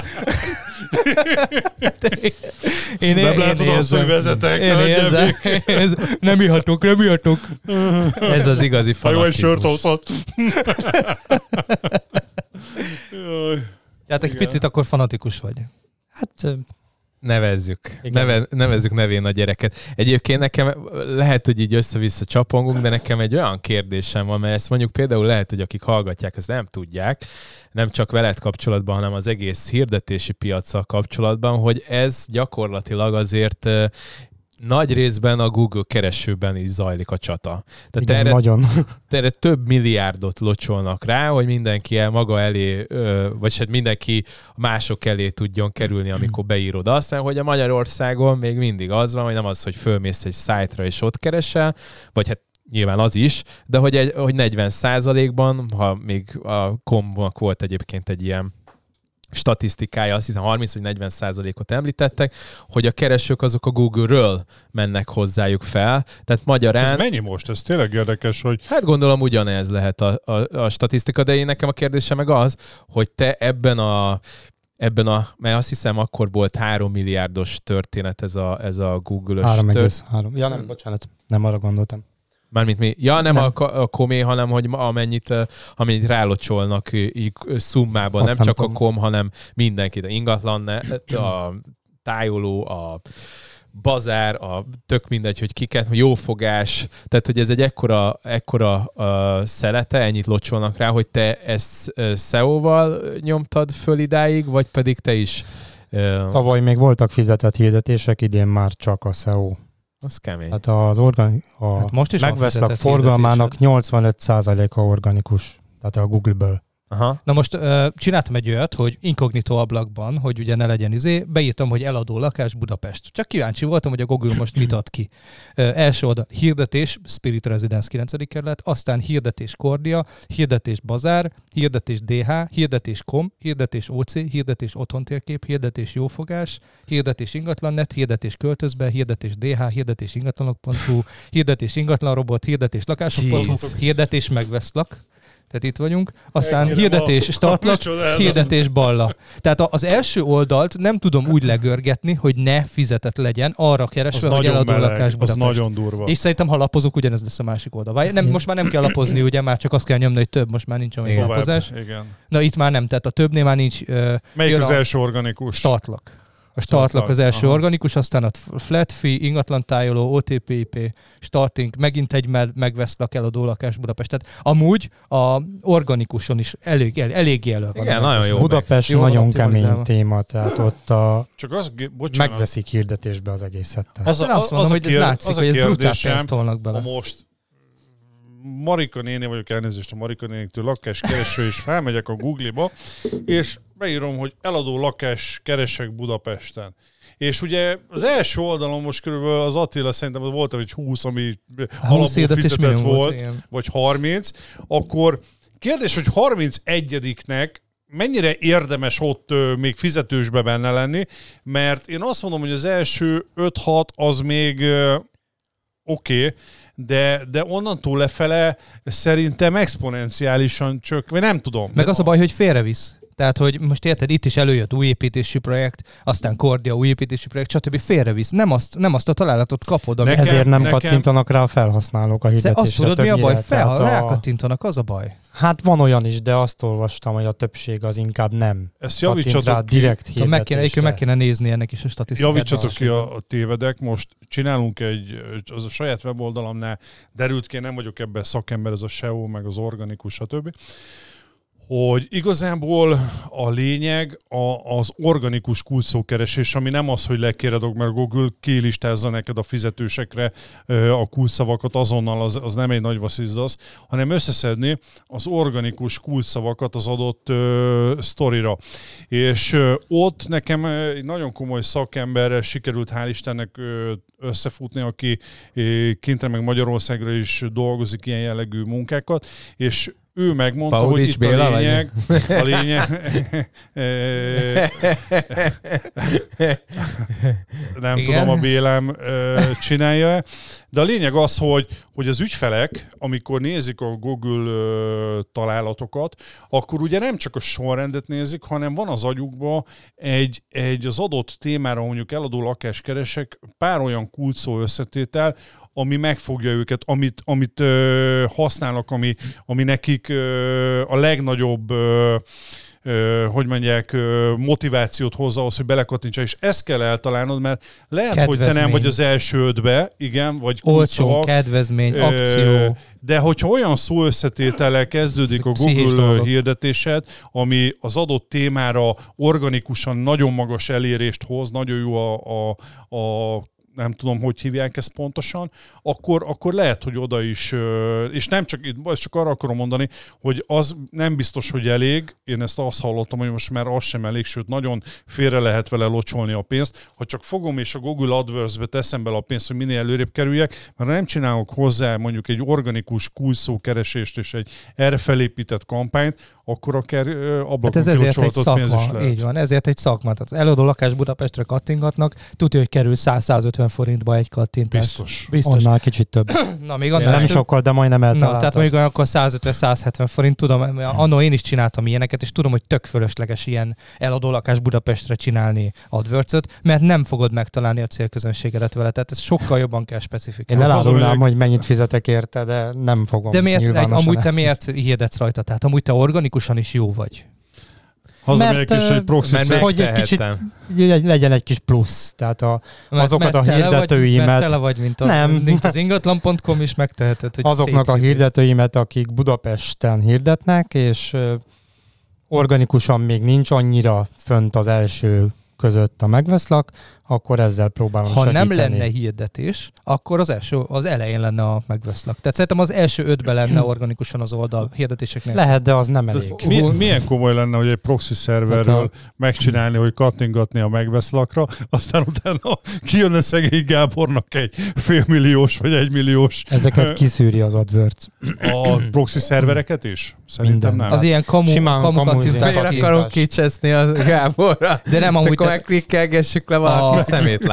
Én, Nem látod azt, hogy vezetek, Én hagyjál érzem. Ez, nem ihatok, nem ihatok. ez az igazi Ha jó, egy sört fanatizmus. Tehát egy picit akkor fanatikus vagy. Hát Nevezzük. Igen. Neve, nevezzük nevén a gyereket. Egyébként nekem lehet, hogy így össze-vissza csapongunk, de nekem egy olyan kérdésem van, mert ezt mondjuk például lehet, hogy akik hallgatják, ezt nem tudják, nem csak veled kapcsolatban, hanem az egész hirdetési piacsal kapcsolatban, hogy ez gyakorlatilag azért nagy részben a Google keresőben is zajlik a csata. Tehát Igen, erre nagyon. erre több milliárdot locsolnak rá, hogy mindenki el maga elé, vagy hát mindenki mások elé tudjon kerülni, amikor beírod azt, mert hogy a Magyarországon még mindig az van, hogy nem az, hogy fölmész egy szájtra és ott keresel, vagy hát nyilván az is, de hogy, egy, hogy 40 ban ha még a komnak volt egyébként egy ilyen statisztikája, azt hiszem 30 vagy 40 százalékot említettek, hogy a keresők azok a Google-ről mennek hozzájuk fel. Tehát magyarán... Ez mennyi most? Ez tényleg érdekes, hogy Hát gondolom ugyanez lehet a, a, a statisztika, de én nekem a kérdésem meg az, hogy te ebben a ebben a, mert azt hiszem akkor volt 3 milliárdos történet ez a, ez a Google-ös 3,3. Ja nem, bocsánat, nem arra gondoltam. Mármint mi? Ja, nem, Nem. A, a komé, hanem hogy amennyit, amennyit rálocsolnak így szummában, Azt nem nem csak a tudom. kom, hanem mindenki. A ingatlan, a tájoló, a bazár, a tök mindegy, hogy kiket, jófogás, tehát hogy ez egy ekkora, ekkora uh, szelete, ennyit locsolnak rá, hogy te ezt uh, SEO-val nyomtad föl idáig, vagy pedig te is uh, Tavaly még voltak fizetett hirdetések, idén már csak a SEO. Az kemény. Hát az organ, a Hát most is megveszlek forgalmának hirdetésed. 85%-a organikus. Tehát a Google-ből. Aha. Na most ö, csináltam egy olyat, hogy inkognitó ablakban, hogy ugye ne legyen izé, beírtam, hogy eladó lakás Budapest. Csak kíváncsi voltam, hogy a Google most mit ad ki. Ö, első oldal hirdetés, Spirit Residence 9. kerület, aztán hirdetés Kordia, hirdetés Bazár, hirdetés DH, hirdetés Kom, hirdetés OC, hirdetés Otthontérkép, hirdetés Jófogás, hirdetés Ingatlannet, hirdetés Költözbe, hirdetés DH, hirdetés ingatlanok.hu, hirdetés ingatlanrobot, hirdetés lakások.hu, hirdetés megveszlak. Tehát itt vagyunk. Aztán Ennyire hirdetés ma- startlap, hirdetés balla. Tehát az első oldalt nem tudom úgy legörgetni, hogy ne fizetett legyen, arra az keresve, hogy nagyon eladó lakás az nagyon durva. És szerintem, ha lapozok, ugyanez lesz a másik oldal. Vagy nem, most már nem kell lapozni, ugye már csak azt kell nyomni, hogy több, most már nincs olyan lapozás. Igen. Na itt már nem, tehát a többnél már nincs uh, Melyik az első organikus? startlak. A startlak az első Aha. organikus, aztán a flat fee, ingatlan tájoló, OTP-IP, starting, megint egy me- megveszlak eladó lakás Budapest. Tehát amúgy a organikuson is elég, el, eléggé elő van. Igen, nagyon jó. Budapest Jól nagyon kemény téma, tehát ott a, Csak az, bocsánat, megveszik hirdetésbe az egészet. Tehát. az, a, azt mondom, az a hogy ez látszik, az a hogy ez brutál pénzt tolnak bele. most Marika néni vagyok, elnézést a Marika néniktől lakáskereső, és felmegyek a Google-ba, és beírom, hogy eladó lakás keresek Budapesten. És ugye az első oldalon most körülbelül az Attila szerintem volt, hogy 20, ami alapból hirdetés fizetett volt, volt, vagy 30, akkor kérdés, hogy 31-nek mennyire érdemes ott még fizetősbe benne lenni, mert én azt mondom, hogy az első 5-6 az még oké, okay, de, de onnantól lefele szerintem exponenciálisan csök, vagy nem tudom. Meg az a baj, hogy félrevisz. Tehát, hogy most érted, itt is előjött új építési projekt, aztán Kordia új építési projekt, stb. félrevisz. Nem azt, nem azt a találatot kapod, ami Nekem- Ezért nem nekem- kattintanak rá a felhasználók a hirdetésre. azt tudod, mi a baj? Fel, a- rákattintanak, az a baj. Hát van olyan is, de azt olvastam, hogy a többség az inkább nem. Ezt Kattint rá javítsatok ki, direkt Tudom, meg, kéne, meg hirdetésre. kéne nézni ennek is a statisztikát. javítsatok ki hogy a, a tévedek. Most csinálunk egy, az a saját weboldalamnál derült ki, én nem vagyok ebben szakember, ez a SEO, meg az organikus, stb. Hogy igazából a lényeg a, az organikus kulcsszókeresés, ami nem az, hogy lekéredok, mert Google kilistázza neked a fizetősekre a kulcsszavakat azonnal, az, az nem egy nagy vasszizdasz, hanem összeszedni az organikus kulcsszavakat az adott ö, sztorira. És ö, ott nekem egy nagyon komoly szakemberrel sikerült hál' Istennek ö, összefutni, aki kintre meg Magyarországra is dolgozik ilyen jellegű munkákat, és ő megmondta, hogy Paulics itt Béla a vagy? lényeg, a lényeg, nem Igen. tudom, a Bélem csinálja de a lényeg az, hogy, hogy az ügyfelek, amikor nézik a Google találatokat, akkor ugye nem csak a sorrendet nézik, hanem van az agyukba egy, egy az adott témára, mondjuk eladó lakáskeresek, pár olyan kulcsszó összetétel, ami megfogja őket, amit, amit ö, használnak, ami, ami nekik ö, a legnagyobb ö, ö, hogy mondják, ö, motivációt hozza ahhoz, hogy belekatintsa, és ezt kell eltalálnod, mert lehet, hogy te nem Kedvezmény. vagy az első ötbe, igen, vagy Olcsó, kulcsszavak, kedvezmény, Ö, akció. De hogyha olyan szó összetétellel kezdődik a Google dolgok. hirdetésed, ami az adott témára organikusan nagyon magas elérést hoz, nagyon jó a, a, a nem tudom, hogy hívják ezt pontosan, akkor, akkor lehet, hogy oda is, és nem csak, ezt csak arra akarom mondani, hogy az nem biztos, hogy elég, én ezt azt hallottam, hogy most már az sem elég, sőt, nagyon félre lehet vele locsolni a pénzt, ha csak fogom és a Google AdWords-be teszem bele a pénzt, hogy minél előrébb kerüljek, mert nem csinálok hozzá mondjuk egy organikus kulcsszókeresést és egy erre felépített kampányt, akkor akár ablakon Hát ez ezért egy pénz is szakma, lehet. így van, ezért egy szakma. Tehát az eladó lakás Budapestre kattingatnak, tudja, hogy kerül 100-150 forintba egy kattintás. Biztos. Biztos. Annál kicsit több. Na, még annál Nem sokkal, de majdnem Na, eltaláltad. tehát mondjuk akkor 150-170 forint, tudom, mert annó én is csináltam ilyeneket, és tudom, hogy tök fölösleges ilyen eladó lakás Budapestre csinálni adwords mert nem fogod megtalálni a célközönségedet vele, tehát ez sokkal jobban kell Én specifikálni. elárulnám, Hazamegyek. hogy mennyit fizetek érte, de nem fogom De miért, amúgy te miért hirdetsz rajta? Tehát amúgy te organikusan is jó vagy. Hazamegyek Mert, és egy proxy Mert Hogy hogy egy kicsit- legyen egy kis plusz. Tehát a, Mert, Azokat a tele vagy- hirdetőimet- Mert tele vagy, mint, a, Nem. mint az ingatlan.com is megteheted, hogy azoknak a hirdetőimet, akik Budapesten hirdetnek, és organikusan még nincs annyira fönt az első között a megveszlak, akkor ezzel próbálom Ha nem segíteni. lenne hirdetés, akkor az első, az elején lenne a megveszlak. Tehát szerintem az első ötben lenne organikusan az oldal hirdetéseknél. Lehet, de az nem elég. ez mi, milyen komoly lenne, hogy egy proxy szerverről Hát megcsinálni, hogy kattingatni a megveszlakra, aztán utána kijönne szegény Gábornak egy félmilliós vagy egymilliós Ezeket kiszűri az AdWords. a proxy szervereket is? Szerintem Minden. nem. Az ilyen kamu, Simán kamu kamu. Miért akarok kicseszni a Gáborra? De nem amúgy, Akkor megklikkelgessük le valaki A- szemétládának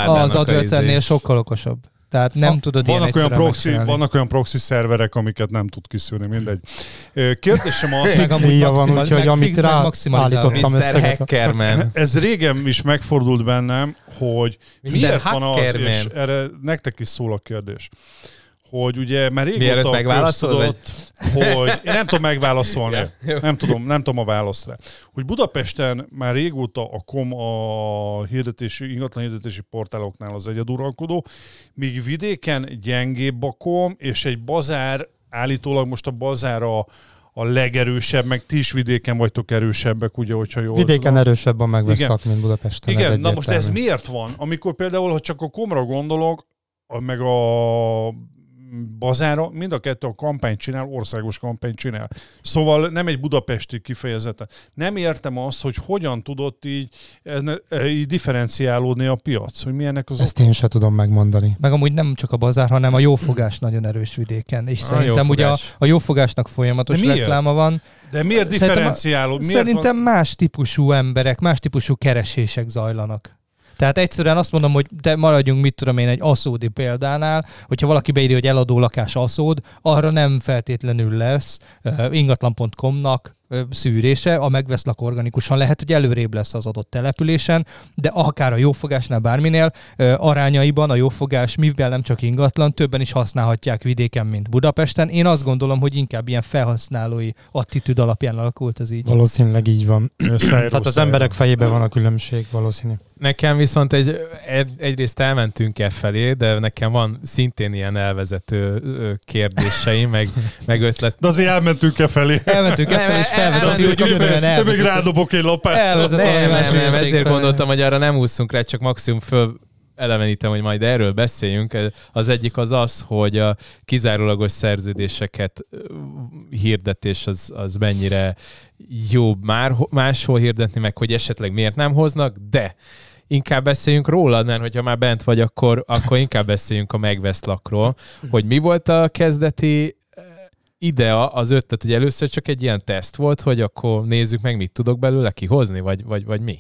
az a adwords izé. sokkal okosabb. Tehát nem Ha- tudod ilyen vannak olyan, proxy, vannak olyan proxy szerverek, amiket nem tud kiszűrni, mindegy. Kérdésem az, Meg amúgy van, úgyhogy amit rá állítottam. Hackerman. ez régen is megfordult bennem, hogy Mr. miért van az, Hackerman. és erre nektek is szól a kérdés, hogy ugye már Mielőtt régóta köztudott, hogy én nem tudom megválaszolni. Ja. Nem tudom, nem tudom a választ rá. Hogy Budapesten már régóta a kom a hirdetési, ingatlan hirdetési portáloknál az egyeduralkodó, míg vidéken gyengébb a kom, és egy bazár, állítólag most a bazár a, a legerősebb, meg ti is vidéken vagytok erősebbek, ugye, hogyha jól Vidéken tudom. erősebb a megveszlak, mint Budapesten. ez Igen, na most ez miért van? Amikor például, ha csak a komra gondolok, meg a bazára, mind a kettő a kampányt csinál, országos kampányt csinál. Szóval nem egy budapesti kifejezete. Nem értem azt, hogy hogyan tudott így, enne- így differenciálódni a piac, hogy milyennek az Ezt én sem tudom megmondani. Meg amúgy nem csak a bazár, hanem a jófogás nagyon erős vidéken. És A szerintem ugye a, jófogás. a jófogásnak folyamatos rekláma van. De miért Szerintem- differenciálód? Miért Szerintem más típusú emberek, más típusú keresések zajlanak. Tehát egyszerűen azt mondom, hogy de maradjunk, mit tudom én, egy aszódi példánál, hogyha valaki beírja, hogy eladó lakás aszód, arra nem feltétlenül lesz ingatlan.com-nak szűrése, a megveszlak organikusan lehet, hogy előrébb lesz az adott településen, de akár a jófogásnál bárminél arányaiban a jófogás, mivel nem csak ingatlan, többen is használhatják vidéken, mint Budapesten. Én azt gondolom, hogy inkább ilyen felhasználói attitűd alapján alakult ez így. Valószínűleg így van. Tehát az emberek fejében van a különbség, valószínű. Nekem viszont egy, egy, egyrészt elmentünk e felé, de nekem van szintén ilyen elvezető kérdéseim, meg, meg ötlet. De azért elmentünk e felé. Elmentünk e és el- felvezető, hogy jövően fölös- Te még elvezető. rádobok egy lapáttal. Elvezet Nem, nem, nem, ezért gondoltam, hogy arra nem úszunk rá, csak maximum föl elevenítem, hogy majd erről beszéljünk. Az egyik az az, hogy a kizárólagos szerződéseket hirdetés az, az mennyire jobb már máshol hirdetni, meg hogy esetleg miért nem hoznak, de inkább beszéljünk róla, mert hogyha már bent vagy, akkor, akkor inkább beszéljünk a megveszlakról, hogy mi volt a kezdeti idea, az ötlet, hogy először csak egy ilyen teszt volt, hogy akkor nézzük meg, mit tudok belőle kihozni, vagy, vagy, vagy mi?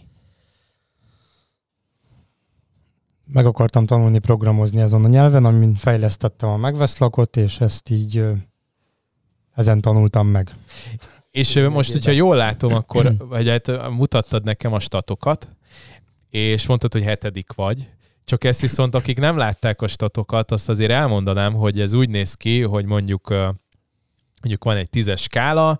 Meg akartam tanulni programozni ezen a nyelven, amin fejlesztettem a megveszlakot, és ezt így ezen tanultam meg. És ö, most, hogyha jól látom, akkor vagy hát mutattad nekem a statokat, és mondtad, hogy hetedik vagy. Csak ezt viszont, akik nem látták a statokat, azt azért elmondanám, hogy ez úgy néz ki, hogy mondjuk mondjuk van egy tízes skála,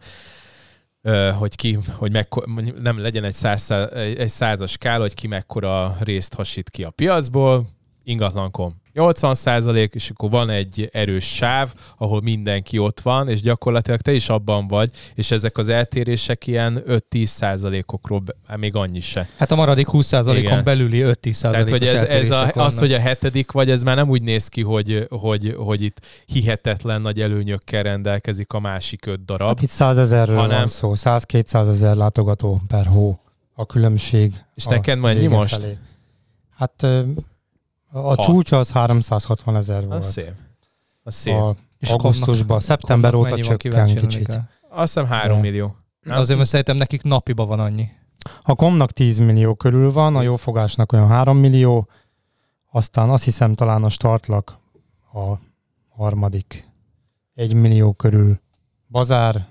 hogy ki, hogy mekkor, mondjuk nem legyen egy, száz, egy százas skála, hogy ki mekkora részt hasít ki a piacból, ingatlankon 80 és akkor van egy erős sáv, ahol mindenki ott van, és gyakorlatilag te is abban vagy, és ezek az eltérések ilyen 5-10 százalékokról, hát még annyi se. Hát a maradék 20 százalékon belüli 5-10 Tehát, százalékos hogy ez, ez a, az, hogy a hetedik vagy, ez már nem úgy néz ki, hogy, hogy, hogy itt hihetetlen nagy előnyökkel rendelkezik a másik öt darab. Hát itt 100 ezerről Hanem- van szó, 100-200 ezer látogató per hó a különbség. És a neked mennyi most? Felé. Hát a csúcs az 360 ezer volt. Az szép. Az szép. A És augusztusban, szeptember óta csökken kíváncsi kicsit. rá. Azt hiszem 3 De. millió. Nem? Azért, mert szerintem nekik napiba van annyi. A komnak 10 millió körül van, a jófogásnak olyan 3 millió, aztán azt hiszem talán a startlak a harmadik 1 millió körül. Bazár,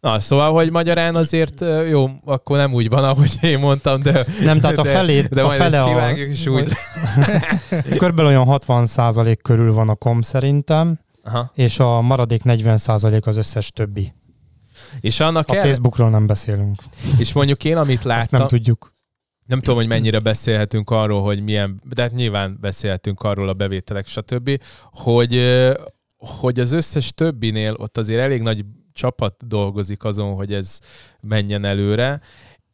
Na, szóval, hogy magyarán azért jó, akkor nem úgy van, ahogy én mondtam, de, nem, tehát a de, felét, de a majd fele ezt a, kivágjuk, és úgy. körülbelül olyan 60 százalék körül van a kom szerintem, Aha. és a maradék 40 százalék az összes többi. És annak A el, Facebookról nem beszélünk, és mondjuk én, amit ezt láttam, nem tudjuk. Nem tudom, hogy mennyire beszélhetünk arról, hogy milyen, de hát nyilván beszélhetünk arról a bevételek, stb., hogy, hogy az összes többinél ott azért elég nagy csapat dolgozik azon, hogy ez menjen előre,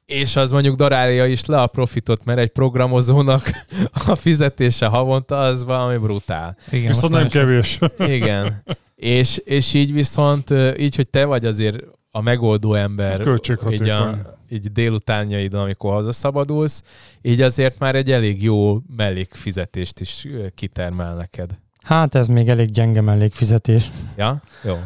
és az mondjuk darálja is le a profitot, mert egy programozónak a fizetése havonta az valami brutál. Igen, Viszont nem kevés. Igen. és, és így viszont, így, hogy te vagy azért a megoldó ember, így, a, így délutánjaidon, amikor hazaszabadulsz, így azért már egy elég jó mellékfizetést is kitermel neked. Hát ez még elég gyenge mellékfizetés. Ja? Jó.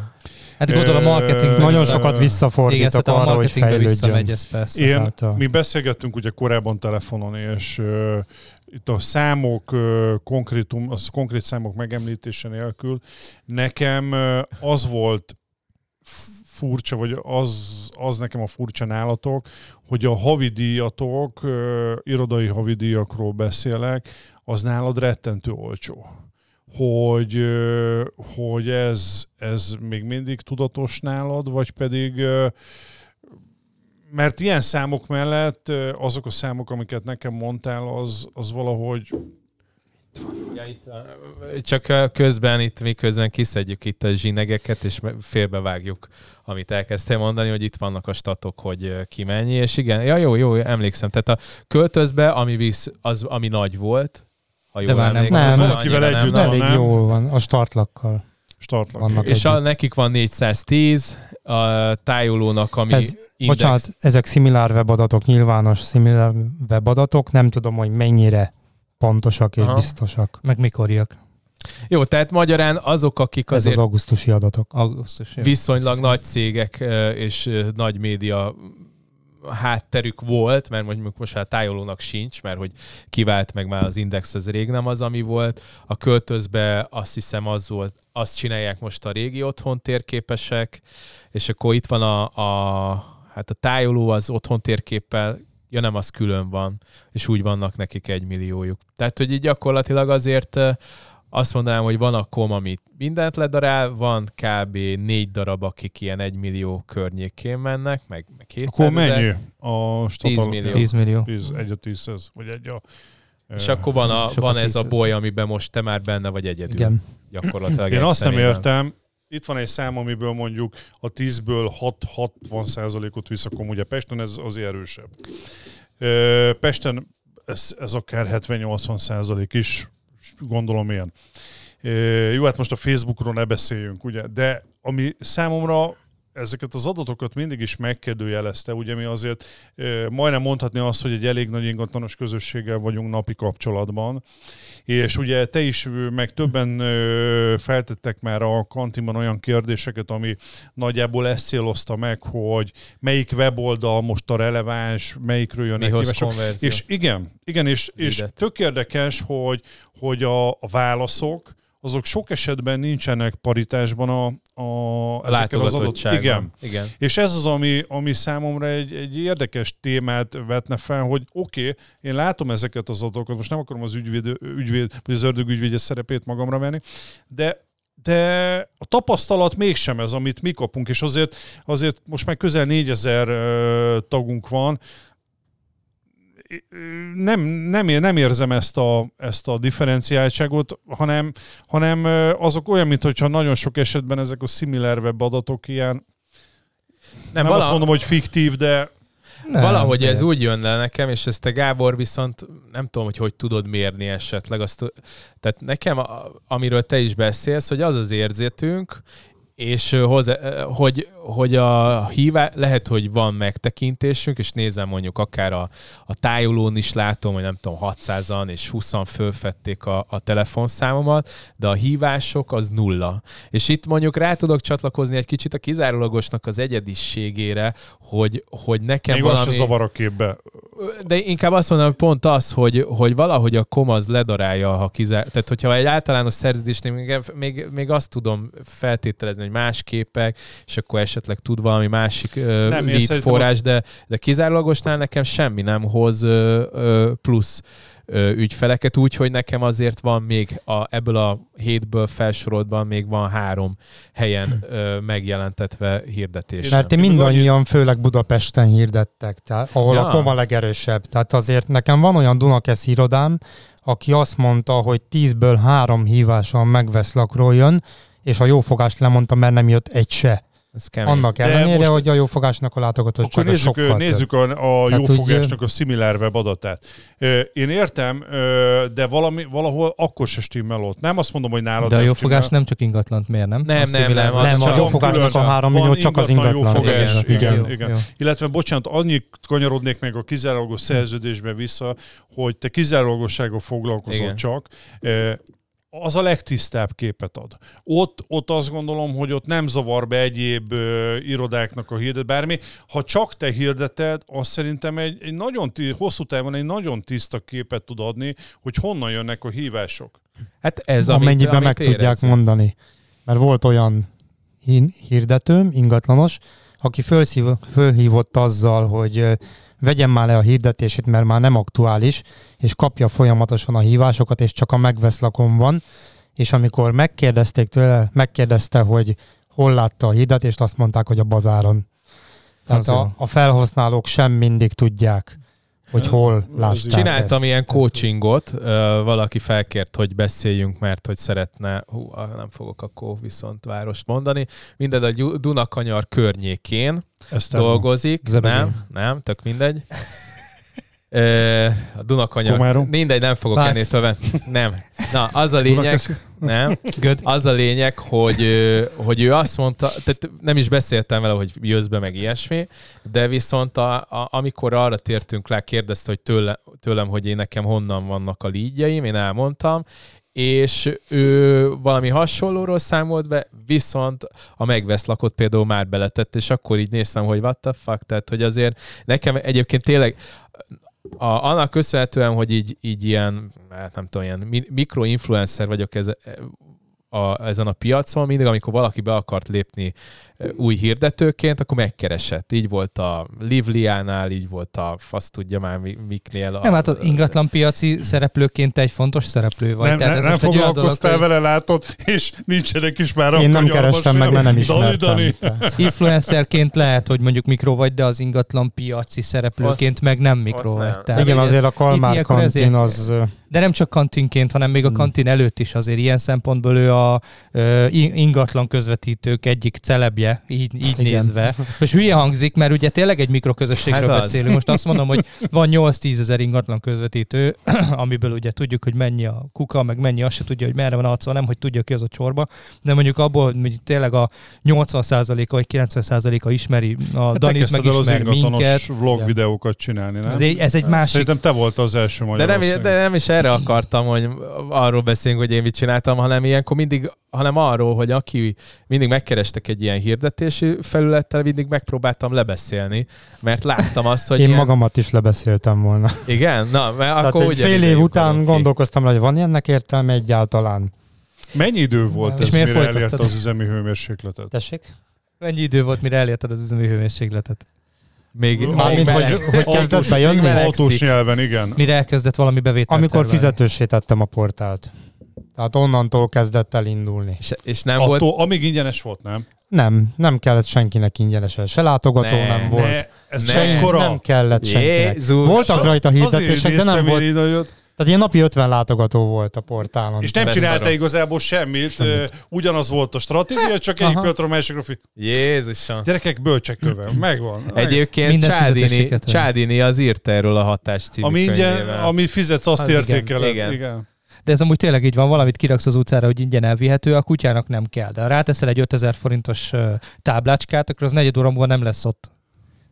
Hát gondolom a marketing Nagyon Vissza- sokat Igen, visszafordítok a arra, hogy marketingbe fejlődjön. ez persze. Én, Hát a- mi beszélgettünk ugye korábban telefonon, és uh, itt a számok, uh, konkrétum, az konkrét számok megemlítése nélkül nekem uh, az volt furcsa, vagy az, az nekem a furcsa nálatok, hogy a havidíjatok, uh, irodai havidíjakról beszélek, az nálad rettentő olcsó. Hogy, hogy ez, ez még mindig tudatos nálad, vagy pedig mert ilyen számok mellett azok a számok, amiket nekem mondtál, az, az valahogy csak közben itt, miközben kiszedjük itt a zsinegeket, és félbevágjuk, amit elkezdtél mondani, hogy itt vannak a statok, hogy ki mennyi, és igen, ja, jó, jó, emlékszem. Tehát a költözbe, ami visz, az, ami nagy volt, ha jól már nem. Nem. Valakivel annyira együtt nem De nagy. elég nem? jól van, a startlakkal startlak. vannak És a, együtt. nekik van 410, a tájolónak, ami Ez- index, Bocsánat, ezek szimilár webadatok, nyilvános szimilár webadatok, nem tudom, hogy mennyire pontosak és Aha. biztosak. Meg mikoriak? Jó, tehát magyarán azok, akik Ez azért az augusztusi adatok. Augusztus. jó. viszonylag nagy cégek és nagy média hátterük volt, mert mondjuk most már tájolónak sincs, mert hogy kivált meg már az Index, az rég nem az, ami volt. A költözbe azt hiszem az volt, azt csinálják most a régi otthon térképesek, és akkor itt van a, a hát a tájoló az otthon térképpel, ja nem, az külön van, és úgy vannak nekik egy milliójuk. Tehát, hogy így gyakorlatilag azért azt mondanám, hogy van a kom, amit mindent ledarál, van kb. négy darab, akik ilyen egy millió környékén mennek, meg, meg 200 Akkor mennyi a stat 10 alapján? millió. 10 millió. 10, egy a 10 vagy egy a... És akkor van, a, van ez a boly, amiben most te már benne vagy egyedül. Igen. Gyakorlatilag Én azt nem értem, itt van egy szám, amiből mondjuk a 10-ből 6-60 százalékot visz, akkor ugye Pesten ez azért erősebb. Pesten ez, ez akár 70-80 százalék is, gondolom én. Jó, hát most a Facebookról ne beszéljünk, ugye, de ami számomra ezeket az adatokat mindig is megkérdőjelezte, ugye mi azért ö, majdnem mondhatni azt, hogy egy elég nagy ingatlanos közösséggel vagyunk napi kapcsolatban, és ugye te is, meg többen feltettek már a kantinban olyan kérdéseket, ami nagyjából ezt célozta meg, hogy melyik weboldal most a releváns, melyikről hívások. konverzió. És igen, igen, és, és Hidet. tök érdekes, hogy, hogy a, a válaszok, azok sok esetben nincsenek paritásban a, a, ezekkel az adott... látogatottságban. Igen. Igen. És ez az, ami, ami számomra egy, egy érdekes témát vetne fel, hogy oké, okay, én látom ezeket az adatokat, most nem akarom az ügyvéd, ügyvéd vagy az ördög ügyvédje szerepét magamra venni, de de a tapasztalat mégsem ez, amit mi kapunk, és azért, azért most már közel 4000 ö, tagunk van, nem, nem, nem érzem ezt a, ezt a differenciáltságot, hanem, hanem azok olyan, mintha nagyon sok esetben ezek a similar web adatok ilyen, nem, nem vala- azt mondom, hogy fiktív, de Nem, Valahogy ez de- úgy jön le nekem, és ezt te Gábor viszont nem tudom, hogy hogy tudod mérni esetleg. Azt, tehát nekem, a- amiről te is beszélsz, hogy az az érzetünk, és hozzá, hogy, hogy a hívá, lehet, hogy van megtekintésünk, és nézem mondjuk akár a, a tájolón is látom, hogy nem tudom, 600-an és 20 fölfedték a, a telefonszámomat, de a hívások az nulla. És itt mondjuk rá tudok csatlakozni egy kicsit a kizárólagosnak az egyediségére, hogy, hogy nekem még valami... zavar a képbe. De inkább azt mondom, pont az, hogy, hogy valahogy a kom az ledarálja, ha kizár... Tehát, hogyha egy általános szerződésnél még, még, még azt tudom feltételezni, hogy más képek, és akkor esetleg tud valami másik ö, Nem, lead szerintem forrás, de, de kizárólagosnál nekem semmi nem hoz ö, ö, plusz ügyfeleket, úgyhogy nekem azért van még a, ebből a hétből felsorolatban még van három helyen ö, megjelentetve hirdetés. Mert ti mindannyian főleg Budapesten hirdettek, tehát, ahol Ja. a koma legerősebb. Tehát azért nekem van olyan Dunakesz irodám, aki azt mondta, hogy tízből három híváson megvesz lakról jön, és a jófogást lemondta, mert nem jött egy se. Ez kemény. Annak De ellenére, most- hogy a jófogásnak a látogatottsága Akkor nézzük, sokkal nézzük több. a, a Tehát jófogásnak a similar web adatát. Én értem, de valami, valahol akkor se stimmel ott. Nem azt mondom, hogy nálad De a jófogás stimmel. nem csak ingatlant mér, nem? Nem, A nem, nem, az Nem, a jófogásnak a három millió csak az ingatlan jófogás, Igen, igen, jó, igen. jó. Illetve, bocsánat, annyit kanyarodnék meg a kizárólagos szerződésbe vissza, hogy te kizárólagossággal foglalkozol Igen. csak, az a legtisztább képet ad. Ott, ott azt gondolom, hogy ott nem zavar be egyéb ö, irodáknak a hirdet, bármi. Ha csak te hirdeted, az szerintem egy, egy nagyon, hosszú távon egy nagyon tiszta képet tud adni, hogy honnan jönnek a hívások. Hát ez, amit, amennyiben amit meg tudják érezzük. mondani. Mert volt olyan hirdetőm, ingatlanos, aki fölszív, fölhívott azzal, hogy ö, vegyem már le a hirdetését, mert már nem aktuális, és kapja folyamatosan a hívásokat, és csak a megvesz lakom van, és amikor megkérdezték tőle, megkérdezte, hogy hol látta a hirdetést, azt mondták, hogy a bazáron. Tehát a, a felhasználók sem mindig tudják, hogy hol Ez látták Csináltam ezt. ilyen coachingot, valaki felkért, hogy beszéljünk, mert hogy szeretne, hú, ah, nem fogok akkor viszont várost mondani, minden a Dunakanyar környékén Ezt dolgozik, nem, nem, tök mindegy. A Dunakanyar, Komárom? mindegy, nem fogok Vác. ennél tovább. Nem. Na, az a lényeg, nem, Göd. az a lényeg, hogy, hogy ő azt mondta, tehát nem is beszéltem vele, hogy jössz be, meg ilyesmi, de viszont a, a, amikor arra tértünk rá, kérdezte, hogy tőle, tőlem, hogy én nekem honnan vannak a lídjeim, én elmondtam, és ő valami hasonlóról számolt be, viszont a megvesz lakot például már beletett, és akkor így néztem, hogy what the fuck, tehát hogy azért nekem egyébként tényleg a, annak köszönhetően, hogy így, így ilyen, hát nem tudom, ilyen mi- mikroinfluencer vagyok ez, a, ezen a piacon, mindig, amikor valaki be akart lépni e, új hirdetőként, akkor megkeresett. Így volt a Livliánál, így volt a fasz tudja már mi- miknél. A, Nem, hát az ingatlan piaci szereplőként te egy fontos szereplő vagy. nem, Tehát nem, ez nem olyan foglalkoztál dolog, vele, látod, és nincsenek is már a Én nem kerestem meg, mert nem Dani, ismertem. Dani. hogy influencerként lehet, hogy mondjuk mikro vagy, de az ingatlan piaci szereplőként meg nem mikro ott vagy. nem. Tehát Igen, azért a Kalmár kantin ezért- az... De nem csak kantinként, hanem még a Hmm. kantin előtt is azért ilyen szempontból ő a ingatlan közvetítők egyik celebje, így, így Igen. nézve. Most hülye hangzik, mert ugye tényleg egy mikroközösségről Hát beszélünk. Most azt mondom, hogy van 8-10 ezer ingatlan közvetítő, amiből ugye tudjuk, hogy mennyi a kuka, meg mennyi azt se tudja, hogy merre van arca, nem, hogy tudja ki az a csorba, de mondjuk abból, hogy tényleg a 80%-a vagy 90%-a ismeri a Hát Danit, kezdted el az minket. vlog Igen. videókat csinálni, nem? Ez egy, ez egy másik Szerintem te volt az első de nem, de nem is erre akartam, hogy arról beszélünk, hogy én mit csináltam, hanem ilyenkor mindig, hanem arról, hogy aki mindig megkerestek egy ilyen hirdetési felülettel, mindig megpróbáltam lebeszélni, mert láttam azt, hogy Én ilyen... magamat is lebeszéltem volna. Igen? Na, mert Tehát akkor egy ugye fél év után valaki. gondolkoztam hogy van ennek értelme egyáltalán. Mennyi idő volt És ez, miért mire folytattad? elérte az üzemi hőmérsékletet? Tessék? Mennyi idő volt, mire elérted az üzemi hőmérsékletet? Még, Mármint, még hogy, hogy kezdett bejönni? Autós nyelven, igen. Mire elkezdett valami bevételt Amikor fizetősé tettem a portált. Tehát onnantól kezdett el indulni. És, és nem volt... Attól, amíg ingyenes volt, nem? Nem, nem kellett senkinek ingyenesen. Se látogató Ne, nem volt. Ne, ez Ne. Nem kellett senkinek. Jézus! Voltak rajta hirdetések, de nem volt. hogy- Tehát ilyen napi 50 látogató volt a portálon. És nem Beszarok. csinálta igazából semmit, Semmit. Ugyanaz volt a stratégia, csak Aha. pillanatra a másikra fi- Jézusom! Gyerekek, bölcsek köve, megvan. Egyébként Minden Csádini. Csádini az írta erről a hatás című Ami, ingyen, ami fizetsz, azt Az igen, értékeled. igen. igen. De ez amúgy tényleg így van, valamit kiraksz az utcára, hogy ingyen elvihető, a kutyának nem kell. De ha ráteszel egy 5000 forintos táblácskát, akkor az negyed óra múlva nem lesz ott.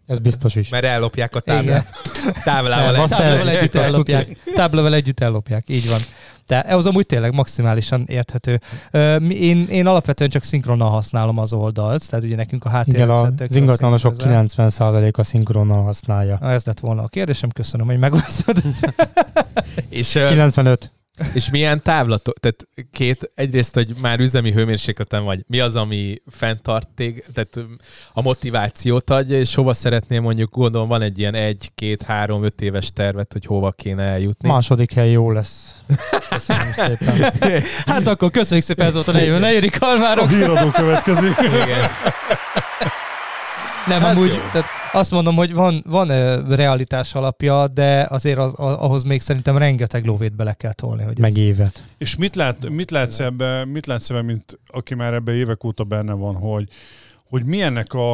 Ez biztos is. Mert ellopják a táblát. Táblával Nem, együtt ellopják. Táblával együtt ellopják, így van. De ez amúgy tényleg maximálisan érthető. Én, én alapvetően csak szinkronnal használom az oldalt, tehát ugye nekünk a szettek az ingatlanosok szinkronizál. 90%-a szinkronnal használja. Na, ez lett volna a kérdésem, köszönöm, hogy megosztod. És, ö, 95. és milyen távlatok? Tehát két, egyrészt, hogy már üzemi hőmérsékleten vagy. Mi az, ami fenntart tég, tehát a motivációt adja, és hova szeretnél mondjuk, gondolom van egy ilyen egy, két, három, öt éves tervet, hogy hova kéne eljutni. Második hely jó lesz. Köszönöm szépen. Hát akkor köszönjük szépen, ez volt a negyedik, negyedik kalmárok. A híradó következik. Igen. Nem, Ez amúgy jó. tehát azt mondom, hogy van, van realitás alapja, de azért az, ahhoz még szerintem rengeteg lóvét bele kell tolni. Hogy Meg ez, évet. És mit, lát, mit látsz ebbe, mit látsz ebbe, mint aki már ebbe évek óta benne van, hogy, hogy milyennek a,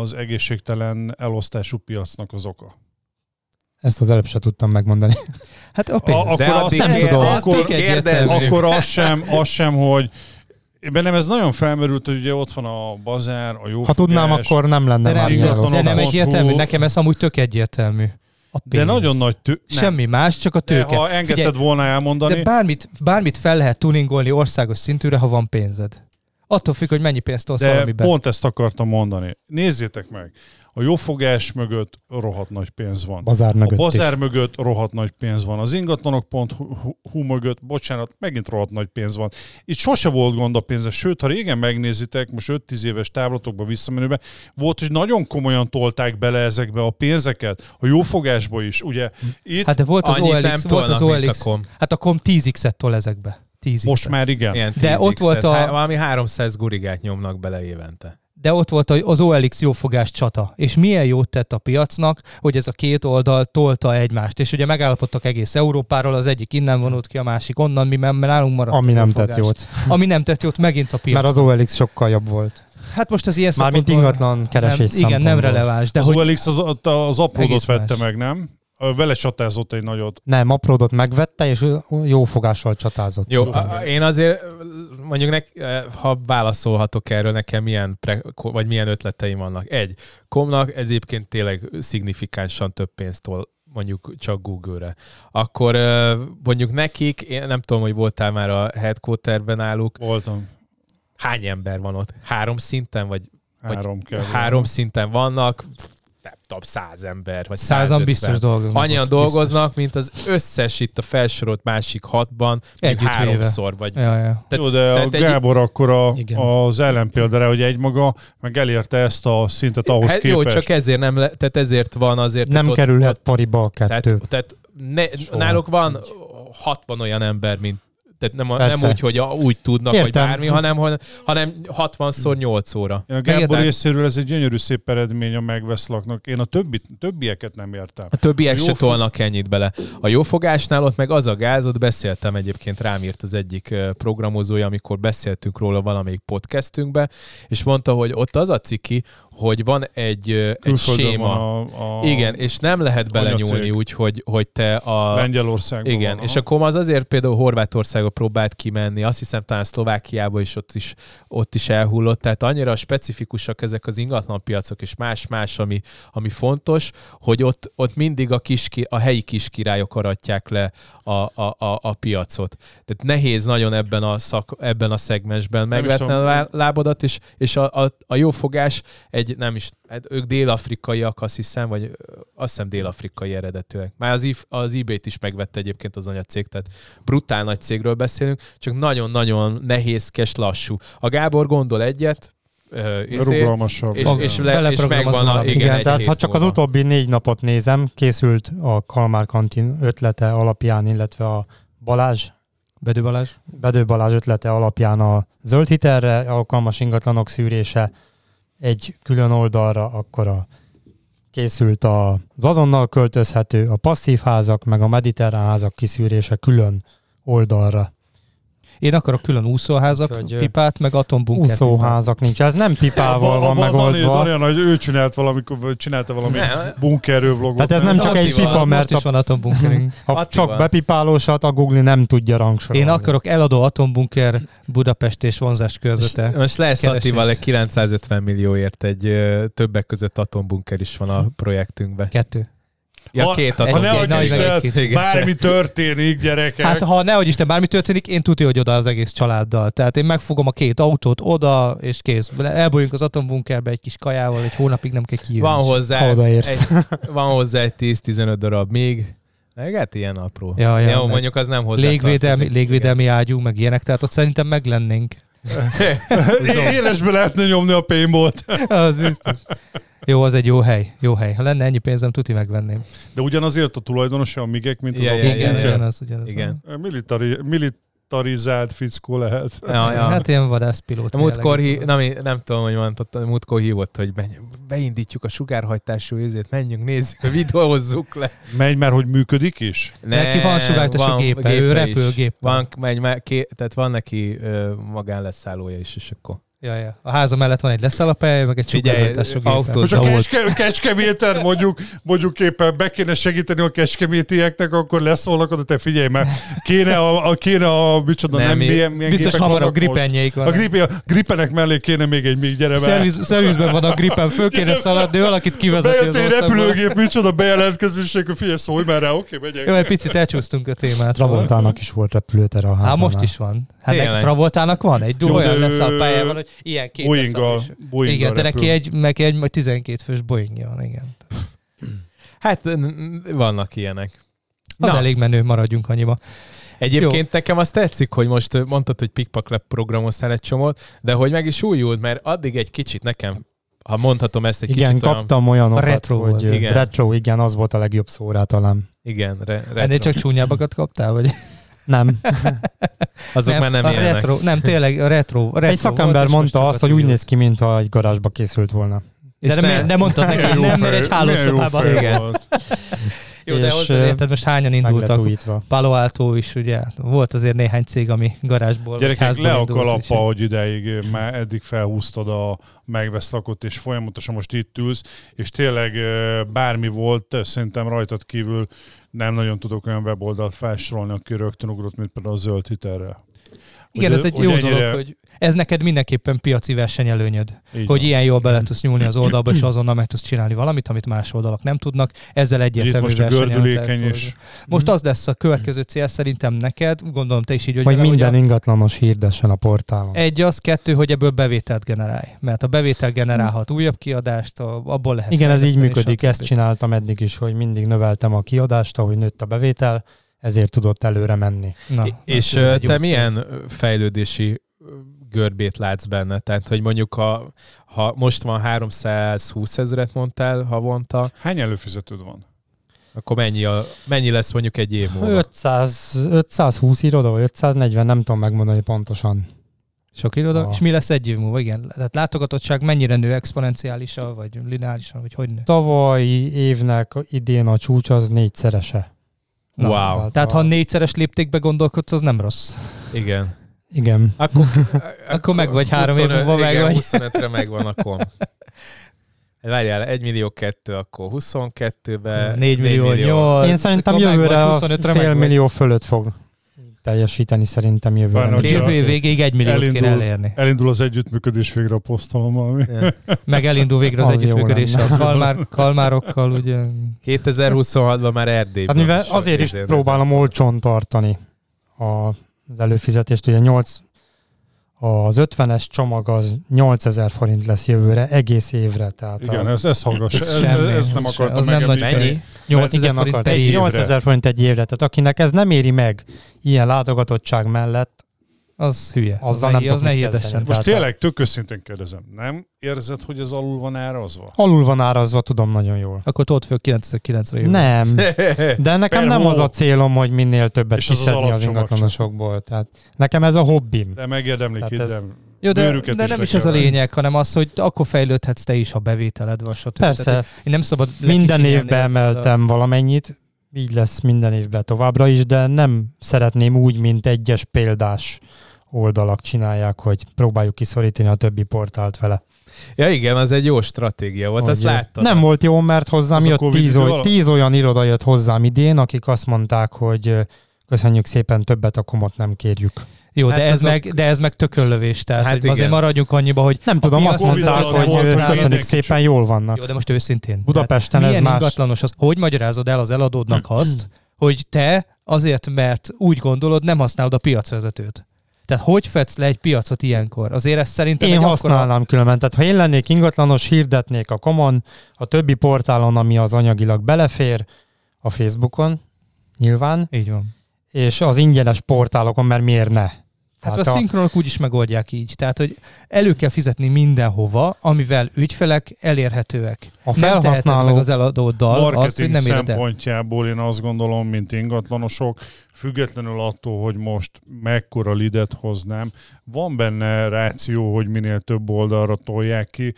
az egészségtelen elosztású piacnak az oka? Ezt az előbb se tudtam megmondani. hát a pénz. A- akkor azt nem tudom. Akkor- kérdezzük. Akkor az sem, az sem, hogy bennem ez nagyon felmerült, hogy ugye ott van a bazár, a jó Ha tudnám, akkor nem lenne de, már nem, de nem egyértelmű, nekem ez amúgy tök egyértelmű. A De nagyon nagy tő... nem. Semmi más, csak a De tőke. ha engedted Figyelj, volna elmondani, de bármit, bármit fel lehet tuningolni országos szintűre, ha van pénzed. Attól függ, hogy mennyi pénzt de valamiben. pont ezt akartam mondani. Nézzétek meg, a jó fogás mögött rohadt nagy pénz van. Bazár A mögött bazár is. mögött rohadt nagy pénz van. Az ingatlanok.hu mögött, bocsánat, megint rohadt nagy pénz van. Itt sose volt gond a pénze, sőt, ha régen megnézitek, most 5-10 éves távlatokba visszamenőbe, volt, hogy nagyon komolyan tolták bele ezekbe a pénzeket, a jófogásba is. Ugye itt Hát de volt az Annyit nem OLX, volt az OLX. a kom. Hát a kom 10x-et tol ezekbe. 10 most már igen. Ilyen De 10x-et. ott volt a- Há- Valami 300 gurigát nyomnak bele évente. De ott volt az OLX jófogás csata. És milyen jót tett a piacnak, hogy ez a két oldal tolta egymást. És ugye megállapodtak egész Európáról, az egyik innen vonult ki, a másik onnan, mi mert nálunk maradt. Ami a nem tett jót. Ami nem tett jót megint a piac. Mert az OLX sokkal jobb volt. Hát most az ilyen Mármint ingatlan keresés nem, Igen, nem releváns. De az hogy OLX az, az apródot vette más. meg, nem? Vele csatázott egy nagyot. Nem, apródot megvette, és jó fogással csatázott. Jó, a- én azért mondjuk, nek, ha válaszolhatok erről, nekem milyen, pre, vagy milyen ötleteim vannak. Egy, Komnak ez egyébként tényleg szignifikánsan több pénzt tol mondjuk csak Google-re. Akkor ö, mondjuk nekik, én nem tudom, hogy voltál már a headquarterben náluk, Voltam. hány ember van ott? Három szinten, vagy Vagy Három kell. három szinten vannak, nem tudom, száz ember, vagy százan 150. biztos dolgoznak. Annyian ott, dolgoznak, mint az összes itt a felsorolt másik hatban, Együtt háromszor, vagy Biztos. Ja, ja. Tehát- Jó, de a tehát egy- Gábor akkor a, Igen. az ellenpéldára, hogy egymaga meg elérte ezt a szintet ahhoz Hát jó, képest. csak ezért nem, le, tehát ezért van azért. Nem tehát kerülhet Ott, pariba a kettő. tehát, tehát ne, Soha. náluk van 60 olyan ember, mint tehát nem, a, nem úgy, hogy a, úgy tudnak, vagy Értem. bármi, hanem, hanem- hanem 60-szor 8 óra. Én a Gábor Megértem. részéről ez egy gyönyörű szép eredmény a megveszlaknak. Én a többi, többieket nem értem. A többiek Jó se fog- tolnak ennyit bele. A jófogásnál ott meg az a gáz, ott beszéltem egyébként, rám írt az egyik programozója, amikor beszéltünk róla valamelyik podcastünkbe, és mondta, hogy ott az a ciki, hogy van egy, egy séma. a, a Igen, és nem lehet belenyúlni úgy, hogy, hogy te a... Lengyelországban Igen, van, és akkor az azért például Horvátországba próbált kimenni, azt hiszem talán Szlovákiába is ott is, ott is elhullott, tehát annyira specifikusak ezek az ingatlanpiacok, és más-más, ami, ami fontos, hogy ott, ott mindig a, kiski, a helyi kiskirályok aratják le a, a, a, a piacot. Tehát nehéz nagyon ebben a, szak, ebben a szegmensben megvetni a lábodat, és, és a, a, a jó fogás egy, nem is, hát ők dél-afrikaiak, azt hiszem, vagy azt hiszem dél-afrikai eredetűek. Már az, if, az eBay-t is megvette egyébként az anyacég, tehát brutál nagy cégről beszélünk, csak nagyon-nagyon nehézkes, lassú. A Gábor gondol egyet, izé, Rugalmasabb. és, és, le, és megvan a, igen, Igen, tehát ha csak az múlva. utóbbi négy napot nézem, készült a Kalmár kantin ötlete alapján, illetve a Balázs Bedő Balázs. Bedő Balázs ötlete alapján a zöld hitelre alkalmas ingatlanok szűrése egy külön oldalra, akkor a készült a- az azonnal költözhető, a passzív házak, meg a mediterrán házak kiszűrése külön oldalra. Én akarok külön úszóházak, Úgyhogy, ö, pipát, meg atombunkert. Úszóházak nincs, ez nem pipával van Dani, megoldva. Dani, hogy ő csinált valamikor, vagy csinálta valami Ne, bunkerről vlogot. Tehát ez nem csak egy pipa, mert is van atombunkerünk. ha csak bepipálósat, a Google nem tudja rangsorolni. Én akarok eladó atombunker Budapest és vonzás körzete. Most lesz. Attival egy 950 millióért egy többek között atombunker is van a projektünkben. Kettő. Ja, Ha- két Ha egy- ne Isten, bármi történik, gyerekek. Hát ha nehogy Isten bármi történik, én tudja, hogy oda az egész családdal. Tehát én megfogom a két autót oda, és kész. Elbújunk az atombunkerbe egy kis kajával, egy hónapig nem kell kijönni. Van hozzá, egy, van hozzá egy 10-15 darab még. Meg hát ilyen apró. Ja, ja, Jó, mondjuk az nem hozzá Légvédelmi, légvédelmi ágyú, meg ilyenek, tehát ott szerintem meglennénk. Élesbe lehetne nyomni a paintballt. az biztos. Jó, az egy jó hely. Jó hely. Ha lenne ennyi pénzem, tuti megvenném. De ugyanazért a tulajdonosa a migek, mint az Ja, a ja, Igen, igen, igen, az ugyanaz. Igen. Militari, militarizált fickó lehet. Ja, ja. Hát ilyen vadászpilóta. Múltkor, hí- tudod. nem, nem tudom, hogy mondott, a múltkor hívott, hogy menj, beindítjuk a sugárhajtású izét, menjünk, nézzük, videózzuk le. Megy, mert hogy működik is? Neki van sugártású gépe, ő repülgép. Van, megy, megy, ké, tehát van neki ö, magánleszállója is, és akkor Ja, ja. A háza mellett van egy leszállapely, meg egy autó- Most a kecske, kecskeméten mondjuk, mondjuk éppen be kéne segíteni a kecskemétieknek, akkor leszólnak oda, te figyelj, mert kéne a, a, kéne a micsoda, Nem, nem, mi- milyen, milyen Biztos vannak most? gripenjeik A, van. gripe, a gripenek mellé kéne még egy még gyere. Szerviz, szervizben van a gripen, föl kéne szaladni, valakit kivezeti Bejött az egy repülőgép, micsoda bejelentkezés, akkor figyelj, szólj már rá, oké, megyek. Jó, egy picit elcsúsztunk a témát. Travoltának is volt repülőtere a Hát házánál. most is van. Hát Travoltának van egy Jó, olyan lesz a pályában, hogy ilyen két. Boeing-gal Igen, de neki egy, neki egy majd 12 fős Boeingja van, igen. Hát vannak ilyenek. Az Na. elég menő, maradjunk annyiba. Egyébként Jó. nekem azt tetszik, hogy most mondtad, hogy Pickpack programoztál egy csomót, de hogy meg is újult, mert addig egy kicsit nekem, ha mondhatom ezt egy Igen, kicsit olyan... kaptam olyanokat, A retro hogy volt. Igen. retro, igen, az volt a legjobb szó rá talán. Igen, re, retro. Ennél csak csúnyábbakat kaptál? Vagy? Nem. Azok már nem a ilyenek. retro, nem, tényleg a retro. a retro Egy szakember volt, mondta azt, a hogy úgy néz ki, mintha egy garázsba készült volna. De És nem, ne- nem mondtad neki, Milyen hogy jó nem, mert egy hálószobában. Igen. volt. Jó, de És, hozzá érted, most hányan indultak? Palo Alto is, ugye? Volt azért néhány cég, ami garázsból Gyerekek, házból le a úgyhogy- hogy ideig már eddig felhúztad a megveszlakot, és folyamatosan most itt ülsz, és tényleg bármi volt, szerintem rajtad kívül nem nagyon tudok olyan weboldalt felsorolni, aki rögtön ugrott, mint például a zöld hitelre. Igen, ez egy jó ennyire- dolog, hogy ez neked mindenképpen piaci versenyelőnyöd. Így hogy van. ilyen jól bele tudsz nyúlni az oldalba, és azonnal meg tudsz csinálni valamit, amit más oldalak nem tudnak. Ezzel Itt egyértelmű most a gördülékeny és Most az lesz a következő cél szerintem neked, gondolom te is így vagy Hogy vele, minden hogy ingatlanos hirdessen a portálon. egy az, kettő, hogy ebből bevételt generálj. Mert a bevétel generálhat újabb kiadást, a- abból lehet Igen, ez így működik, ezt csináltam eddig is, hogy mindig növeltem a kiadást, ahogy nőtt a bevétel, ezért tudott előre menni. Na, és ö, egy jó te szó. milyen fejlődési görbét látsz benne? Tehát, hogy mondjuk ha, ha most van 320 ezeret mondtál havonta, hány előfizetőd van? akkor mennyi, a, mennyi lesz mondjuk egy év múlva? 500, 520 iroda, vagy 540, nem tudom megmondani pontosan. Sok iroda, Ah. és mi lesz egy év múlva? Igen, tehát látogatottság mennyire nő exponenciálisan, vagy lineárisan, vagy hogy nő? Tavalyi évnek idén a csúcs az négyszerese. Na, wow, Tehát a- ha négyszeres léptékbe gondolkodsz, az nem rossz. igen. Igen. Akkor, Akkor meg vagy három év 25 múlva, meg igen, vagy. 25-re megvan akkor. Várjál, 1 millió 2, akkor 22-be 4 millió, 8. Én szerintem jövőre a 25-re fél millió fölött fog teljesíteni szerintem jövőre. Bár Úgyhogy- Jövő év végéig egy milliót Elindul. kéne elérni. Elindul az együttműködés végre a posztolommal. ami- Ja. Meg elindul végre az, Az együttműködés a kalmár, kalmárokkal, ugye. 2026-ban már Erdélyben. Hát mivel is azért is izé- próbálom olcsón tartani a, az előfizetést, ugye 8, az 50-es csomag az 8000 forint lesz jövőre, egész évre. Tehát Igen, a, ez, ez hallgass. Ez Ez, semmi, ez nem ez akartam az nem nagy megemlíteni. Mennyi? 8000 igen, forint egy év. 8000 forint egy évre, tehát akinek ez nem éri meg ilyen látogatottság mellett, Az hülye. Azzal az nem az ne hirdessen. Most tényleg tök őszintén kérdezem, nem érzed, hogy ez alul van árazva? Alul van árazva, tudom nagyon jól. Akkor tolt föl 9900 év. Nem, de nekem nem az a célom, hogy minél többet És az az kiszedni az alapcsomag csak. ingatlanosokból. Tehát nekem ez a hobbim. De megérdemlik, ez- hiddem. Jó, de, de is nem le is ez a lényeg, hanem az, hogy akkor fejlődhetsz te is, ha bevételed van, stb. Persze, Tehát, én nem szabad minden évben az emeltem valamennyit, így lesz minden évben továbbra is, de nem szeretném úgy, mint egyes példás oldalak csinálják, hogy próbáljuk kiszorítani a többi portált vele. Ja igen, az egy jó stratégia volt, azt Hogy, láttad. Nem volt jó, mert hozzám Az a jött tíz, oly, tíz olyan iroda jött hozzám idén, akik azt mondták, hogy köszönjük szépen, többet a komot nem kérjük. Jó, Hát de, ez azok- meg, de ez meg tökönlövés, tehát Hát hát azért maradjunk annyiba, hogy Nem tudom, azt mondták, hogy hogy köszönjük szépen, jól vannak. jó, de most őszintén. Budapesten ez milyen más. ingatlanos az? Hogy magyarázod el az eladódnak azt, hogy te azért, mert úgy gondolod, nem használod a piacvezetőt? Tehát hogy fedsz le egy piacot ilyenkor? Azért ez szerintem Én használnám különben. Tehát ha én lennék ingatlanos, hirdetnék a Common, a többi portálon, ami az anyagilag belefér, a Facebookon, nyilván, Akkora... Így van. és az ingyenes portálokon, mert miért ne? Hát Tehát a a- szinkronok úgy is megoldják így. Tehát, hogy elő kell fizetni mindenhova, amivel ügyfelek elérhetőek. A teheted meg felhasználó az eladóddal azt, hogy marketing nem szempontjából én azt gondolom, mint ingatlanosok, függetlenül attól, hogy most mekkora lidet hoznám, van benne ráció, hogy minél több oldalra tolják ki.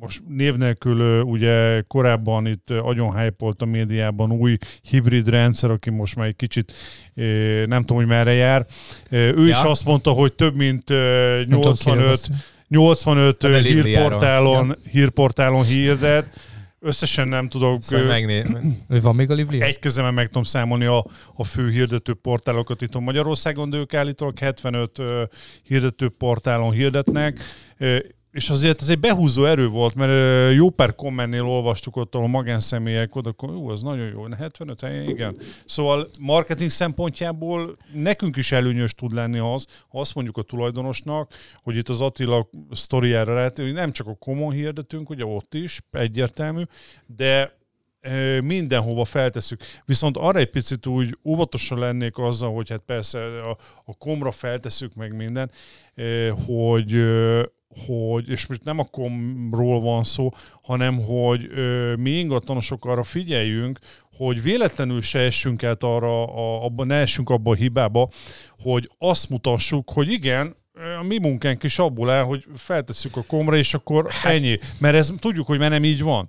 Most név nélkül ugye korábban itt agyon hype a médiában új hibrid rendszer, aki most már egy kicsit nem tudom, hogy merre jár. Ő is Ja. azt mondta, hogy több mint ö, Nem tudom, kiről 85 beszél. 85 A ö, Libriáról. hírportálon, hírportálon hirdet. Összesen nem tudok, Szóval megné... Van még a Livlia? egy kezemen meg tudom számolni a, a fő hirdető portálokat itt Magyarországon, de ők állítólag 75 ö, hirdető portálon hirdetnek. És azért ez egy behúzó erő volt, mert jó pár kommentnél olvastuk ott, ahol a magánszemélyek oda, jó, az nagyon jó, 75 helyen, igen. Szóval marketing szempontjából nekünk is előnyös tud lenni az, ha azt mondjuk a tulajdonosnak, hogy itt az Attila sztoriára lehet, hogy nem csak a common hirdetünk, ugye ott is, egyértelmű, de mindenhova feltesszük. Viszont arra egy picit úgy óvatosan lennék azzal, hogy hát persze a, a komra feltesszük meg minden, hogy hogy, és most nem a komról van szó, hanem hogy ö, mi ingatlanosok arra figyeljünk, hogy véletlenül se essünk át arra, a, abba, ne essünk abba a hibába, hogy azt mutassuk, hogy igen, a mi munkánk is abból áll, hogy feltesszük a komra, és akkor hát, ennyi. Mert ez tudjuk, hogy már nem így van.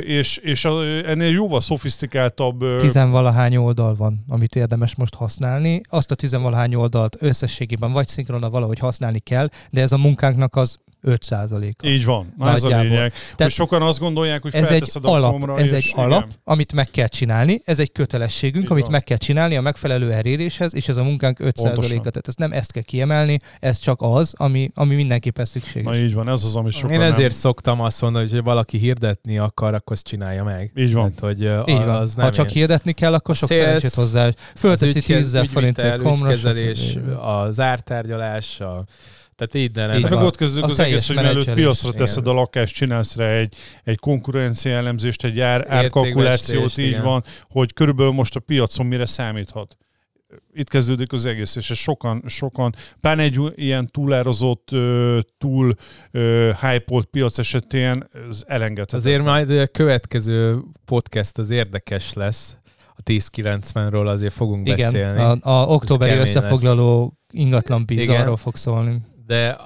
És, és ennél jóval szofisztikáltabb Tizenvalahány oldal van, amit érdemes most használni. Azt a tizenvalahány oldalt összességében vagy szinkrona valahogy használni kell, de ez a munkánknak az 5 a így van. Na, ez a lényeg. Tehát, hogy sokan azt gondolják, hogy Ez egy a alap, komra, ez egy alap, igen. amit meg kell csinálni, ez egy kötelességünk, Így amit van. meg kell csinálni a megfelelő eléréshez, és ez a munkánk 5 Pontosan. a Tehát ezt nem ezt kell kiemelni, ez csak az, ami, ami mindenképpen szükséges. Na így van, ez az, ami sokan Én ezért nem. szoktam azt mondani, hogy ha valaki hirdetni akar, akkor azt csinálja meg. Így van. Tehát, hogy Így van. az nem ha csak én. hirdetni kell, akkor sok Sales, szerencsét hozzá. Fölteszi az 10 forintért komra. az ártárgyalás, a, tehát innen Így Meg van. ott kezdődik az egész, hogy mielőtt piacra Igen. teszed a lakást, csinálsz rá egy, egy konkurencia elemzést, egy ár, árkalkulációt, így igen. van, hogy körülbelül most a piacon mire számíthat. Itt kezdődik az egész, és ez sokan, sokan, pláne egy ilyen túlárazott, ö, túl hype piac esetén ez elengedhetetlen. Azért majd a következő podcast az érdekes lesz. A 1090-ről azért fogunk Igen, beszélni. a, a októberi összefoglaló ingatlan bíz Igen. arról fog szólni. De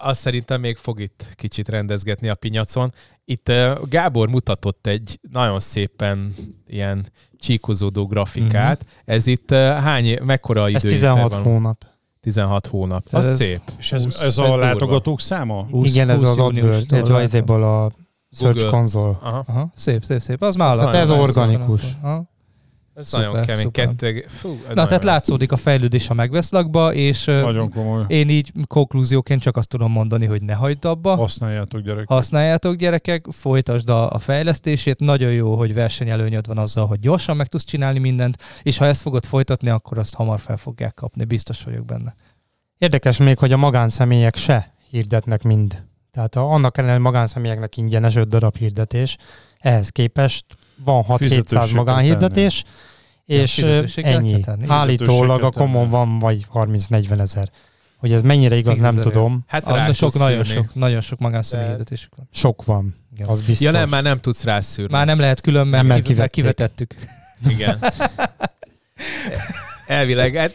azt szerintem még fog itt kicsit rendezgetni a pinyacon. Itt Gábor mutatott egy nagyon szépen ilyen csíkozódó grafikát. Mhm. Ez itt hány, mekkora Ez idő? 16 hónap. 16 hónap. Az Ez- szép. És ez, 20, ez a ez durva. látogatók száma? 20, Igen, ez 20 az AdWords, illetve ezéből a Search Google. Console. Aha. Aha, szép, szép, szép. Az már Ez. Tehát ez organikus. Aha. Ez Szuper, nagyon kemény. szuper. Kettő, fú, ez Na, nagyon tehát jó. látszódik a fejlődés a megveszlakba, és Nagyon komoly. én így konklúzióként csak azt tudom mondani, hogy ne hagyd abba. Használjátok gyerekek. Használjátok gyerekek, folytasd a, a fejlesztését, nagyon jó, hogy versenyelőnyöd van azzal, hogy gyorsan meg tudsz csinálni mindent, és ha ezt fogod folytatni, akkor azt hamar fel fogják kapni, biztos vagyok benne. Érdekes még, hogy a magánszemélyek se hirdetnek mind. Tehát a, annak ellenére hogy magánszemélyeknek ingyenes 5 darab hirdetés, ehhez képest van 6-700 Fizetősség magánhirdetés, és ennyi. Állítólag a komon van vagy 30-40 ezer. Hogy ez mennyire igaz, nem tudom. Hát rá de sok, nagyon szűrni. sok, nagyon sok magánszemély De- hirdetésük van. Sok van, Igen. az biztos. Ja nem, már nem tudsz rászűrni. Már nem lehet külön, mert, Nem, mert kivetettük. Igen. Elvileg, hát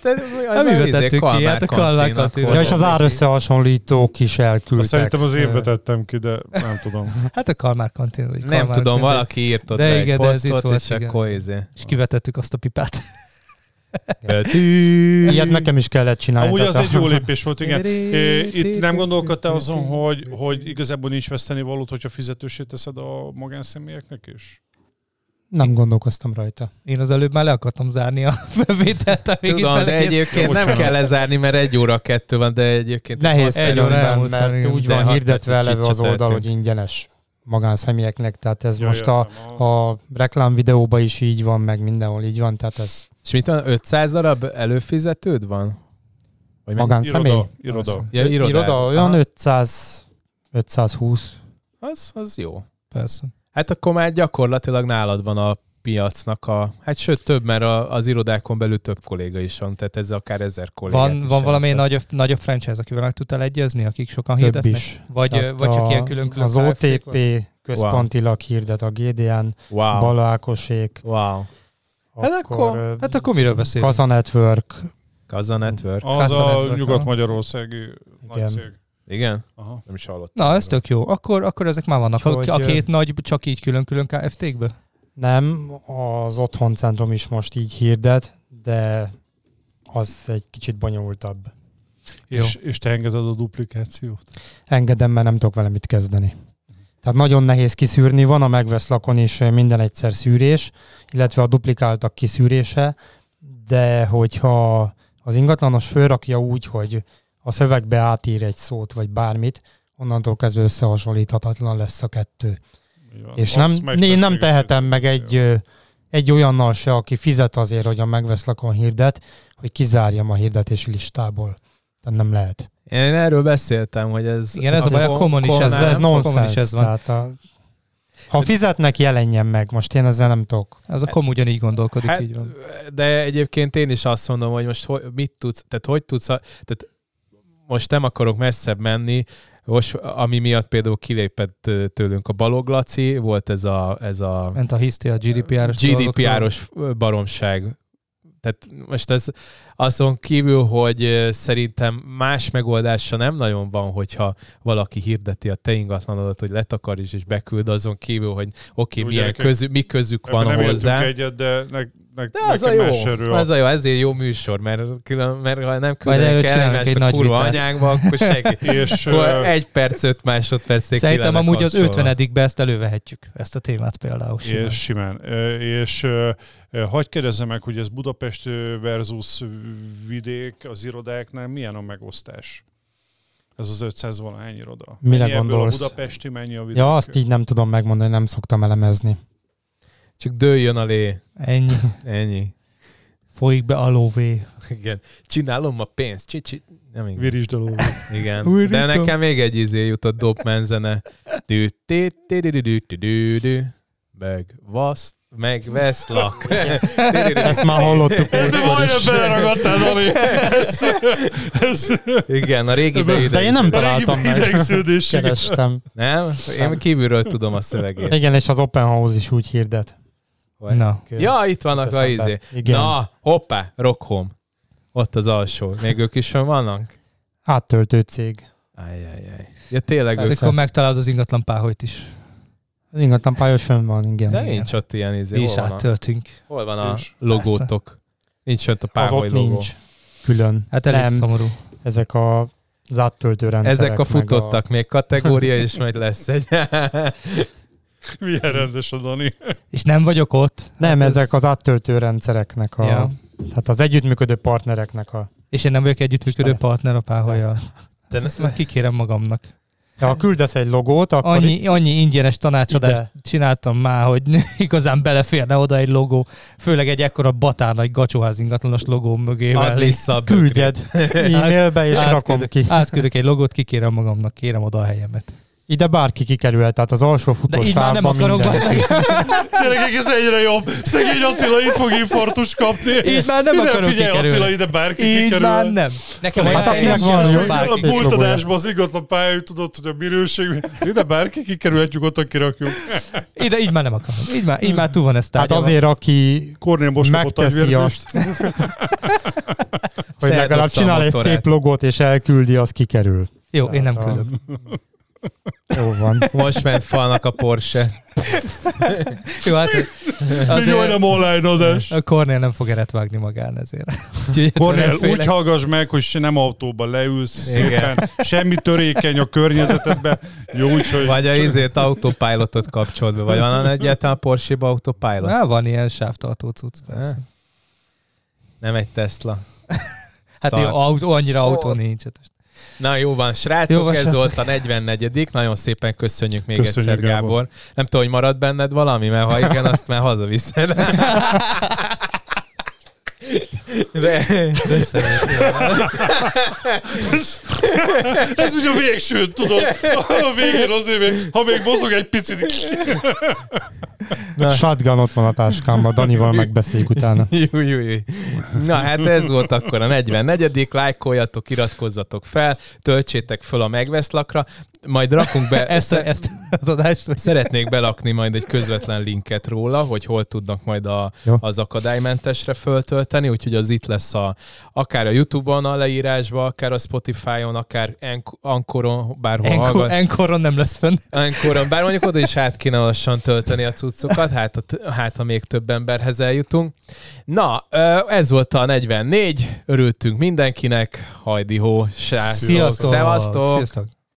az Nem vetettük izé, ki, hát a akkor Ja, és az árösszehasonlítók is elküldtek. Szerintem az én vetettem ki, de nem tudom. Hát a Kalmár kantin. Vagy Nem Kalmár tudom, valaki írt ott De igen, de ez itt posztot, volt, és igen. akkor izé. És kivetettük azt a pipát. Ilyet nekem is kellett csinálni. Amúgy az egy jó lépés volt, igen. Itt nem gondolkodtál azon, hogy, hogy igazából nincs veszteni valót, hogyha fizetősé teszed a magánszemélyeknek is? Nem gondolkoztam rajta. Én az előbb már le akartam zárni a felvételt, amíg Tudom, itt de egyébként nem kell lezárni, mert egy óra kettő van, de egyébként... Nehéz Egy óra elmúlt mert igen. úgy van hirdetve eleve az oldal, hogy ingyenes magánszemélyeknek, tehát ez Ja, most a, a reklám videóban is így van, meg mindenhol így van, tehát ez És mit van, 500 darab előfizetőd van? Vagy magánszemély. Iroda, iroda. Ja, iroda olyan Aha. 500, 520. Az, az jó. Persze. Hát akkor már gyakorlatilag nálad van a piacnak a... Hát sőt, több, mert a, az irodákon belül több kolléga is van, tehát ez akár ezer kollégát Van, van valami nagyobb, nagyobb franchise, akivel meg tudtál egyezni, akik sokan Több hirdetnek? is. Vagy, Tehát vagy csak a- ilyen külön-külön Az OTP központilag hirdet a GDN, Wow. Balákosék, Wow. Hát akkor- Hát akkor miről beszélünk? Kaza Network, Kaza Network. Az Kassa a Network, nyugat-magyarországi nagy cég. Igen? Aha. Nem is hallottam. Na, ez tök jó. Akkor, akkor ezek már vannak. A, Úgyhogy, a két nagy csak így külön-külön KFT-kbe? Nem, az otthoncentrum is most így hirdet, de az egy kicsit bonyolultabb. És, és te engeded a duplikációt? Engedem, mert nem tudok vele mit kezdeni. Tehát nagyon nehéz kiszűrni, van a megveszlakon is minden egyszer szűrés, illetve a duplikáltak kiszűrése, de hogyha az ingatlanos fölrakja úgy, hogy a szövegbe átír egy szót, vagy bármit, onnantól kezdve összehasonlíthatatlan lesz a kettő. Van. És nem, én nem tehetem meg egy, ö, egy olyannal se, aki fizet azért, hogy a megveszlakon hirdet, hogy kizárjam a hirdetési listából. Tehát nem lehet. Én erről beszéltem, hogy ez... Igen, ez a baj, a common is ez, Ez, ez nonsens. is ez van. Tehát a, ha fizetnek, jelenjen meg. Most én ezzel nem tudok. Az a kom ugyanígy gondolkodik, Hát, így van. de egyébként én is azt mondom, hogy most hogy, mit tudsz, tehát hogy tudsz, tehát most nem akarok messzebb menni, most, ami miatt például kilépett tőlünk a Baloglaci, volt ez a, ez a Ment a hiszti a GDPR-os GDPR-os baromság. Tehát most ez azon kívül, hogy szerintem más megoldása nem nagyon van, hogyha valaki hirdeti a te ingatlanodat, hogy letakarj és beküld, azon kívül, hogy oké, okay, milyen mi közük van nem hozzá. egyet, de, ne, De az a jó, erről az a jó, ezért jó műsor, mert, külön, mert ha nem egymást egy a nagy kurva vitát. anyánkba, akkor segít. És Akkor egy perc, öt másodpercig Szerintem amúgy az kapcsolva. 50 ezt elővehetjük, ezt a témát például. simán. És simán. És hagyd kérdezzem meg, hogy ez Budapest versus vidék az irodáknál milyen a megosztás? Ez az 500 valahány iroda. Mire mennyi ebből gondolsz? a budapesti, mennyi a vidéki? Ja, azt így nem tudom megmondani, nem szoktam elemezni. Csak dőljön a lé. Ennyi. Ennyi. Folyik be a lóvé. Igen. Csinálom a pénzt. Csi, nem igen. Virisd a lóvét. igen. Új De nekem még egy izé jutott Dopman zene. Ti, di, di, di, di, di, di. Meg vasz, meg veszlak. Ezt már hallottuk. múltkor is. beleragadtál, Dani. Ez, ez, Igen, a régi De én nem találtam meg. Kerestem. Nem? Én kívülről tudom a szövegét. Igen, és az Open House is úgy hirdet. Vagy- Na. Ja, itt vannak a Eszembe. izé. Igen. Na, hoppá, Rockhome. Ott az alsó. Még ők is vannak? Áttöltő cég. Ajjajjaj. Ja, tényleg Hát ők. akkor megtalálod az ingatlan páholyt is. Az ingatlan pályos fönn van, igen. De igen. nincs ott ilyen izé. Mi is Hol van, a, áttöltünk. hol van a Nincs. logótok? Nincs ott a Az páholy ott logó. nincs külön. Hát elég nem, szomorú. ezek a az áttöltő rendszerek. Ezek a futottak még kategória, és majd lesz egy. Milyen rendes a Dani. És nem vagyok ott. Nem, Hát ezek az áttöltő rendszereknek, a, Ja. tehát az együttműködő partnereknek a... És én nem vagyok együttműködő Isten. partner a páholyjal. De Ezt már kikérem magamnak. Ja, ha küldesz egy logót, akkor Annyi, annyi ingyenes tanácsadást Ide. csináltam már, hogy igazán beleférne oda egy logó. Főleg egy ekkora batár nagy gacsoház ingatlanos logó mögé. Add vissza küldjed e-mailbe, és rakom Átküldök, ki. átküldök egy logót, kikérem magamnak, kérem oda a helyemet. Ide bárki kikerülhet, tehát az alsó De futó így már nem akarok. Gyerekek, ez egyre jobb. Szegény Attila itt fog infartus kapni. Így már nem ide, akarok figyelj, kikerülni. Attila, ide bárki Így kikerül. már nem. Nekem Hát olyan akinek van jó- A pultadásban az ingatlan pályájú tudod, hogy a minőség, ide bárki kikerülhet, nyugodtan kirakjuk. Ide így már nem akarom. Így már, így már túl van ezt Hát tárgyalva. azért, aki megteszi azt, hogy legalább csinál egy szép logót és elküldi, az kikerül. Jó, én nem Hát, küldök. Jó van. Most ment falnak a Porsche. Jó, hát azért majdnem online adás. a Kornél nem fog eret vágni magán ezért. Úgyhogy Kornél, nem félek. úgy hallgass meg, hogy se nem autóba leülsz Igen. szépen, semmi törékeny a környezetedbe. Jó, úgyhogy... Vagy a izét autopilotot kapcsolt be, vagy van egyáltalán a Porsche-ba autopilot? Á, van ilyen sávtartó cucc, persze. Nem egy Tesla. Hát Szar. jó, autó, annyira Szar. autó nincs. Na jó van, srácok, Jó van, ez srácok. volt a 44 Nagyon szépen köszönjük még Köszönjük, egyszer, Gábor. Gábor. Nem tudom, hogy marad benned valami, mert ha igen, azt már hazaviszed. De, de. Ez ugye a végső, tudod. A végén azért még, ha még mozog egy picit. Na. Shotgun ott van a táskámban, Danival megbeszéljük utána. Jú, jú, jú. Na hát ez volt akkor a 44 lájkoljatok, iratkozzatok fel, töltsétek föl a megveszlakra, majd rakunk be, Ezt, ezt az adást, Szeretnék belakni majd egy közvetlen linket róla, hogy hol tudnak majd a, Jó. az akadálymentesre föltölteni, úgyhogy az itt lesz a, akár a Youtube-on a leírásban, akár a Spotify-on, akár Ankoron, bárhol Enkor, hallgat. enkoron nem lesz fönn. Ankoron, bár mondjuk oda is át kéne lassan tölteni a cuccokat, hát, a- hát ha még több emberhez eljutunk. Na, ez volt a 44, örültünk mindenkinek, hajdi hó, srácok, Sziasztok! szevasztok! Sziasztok!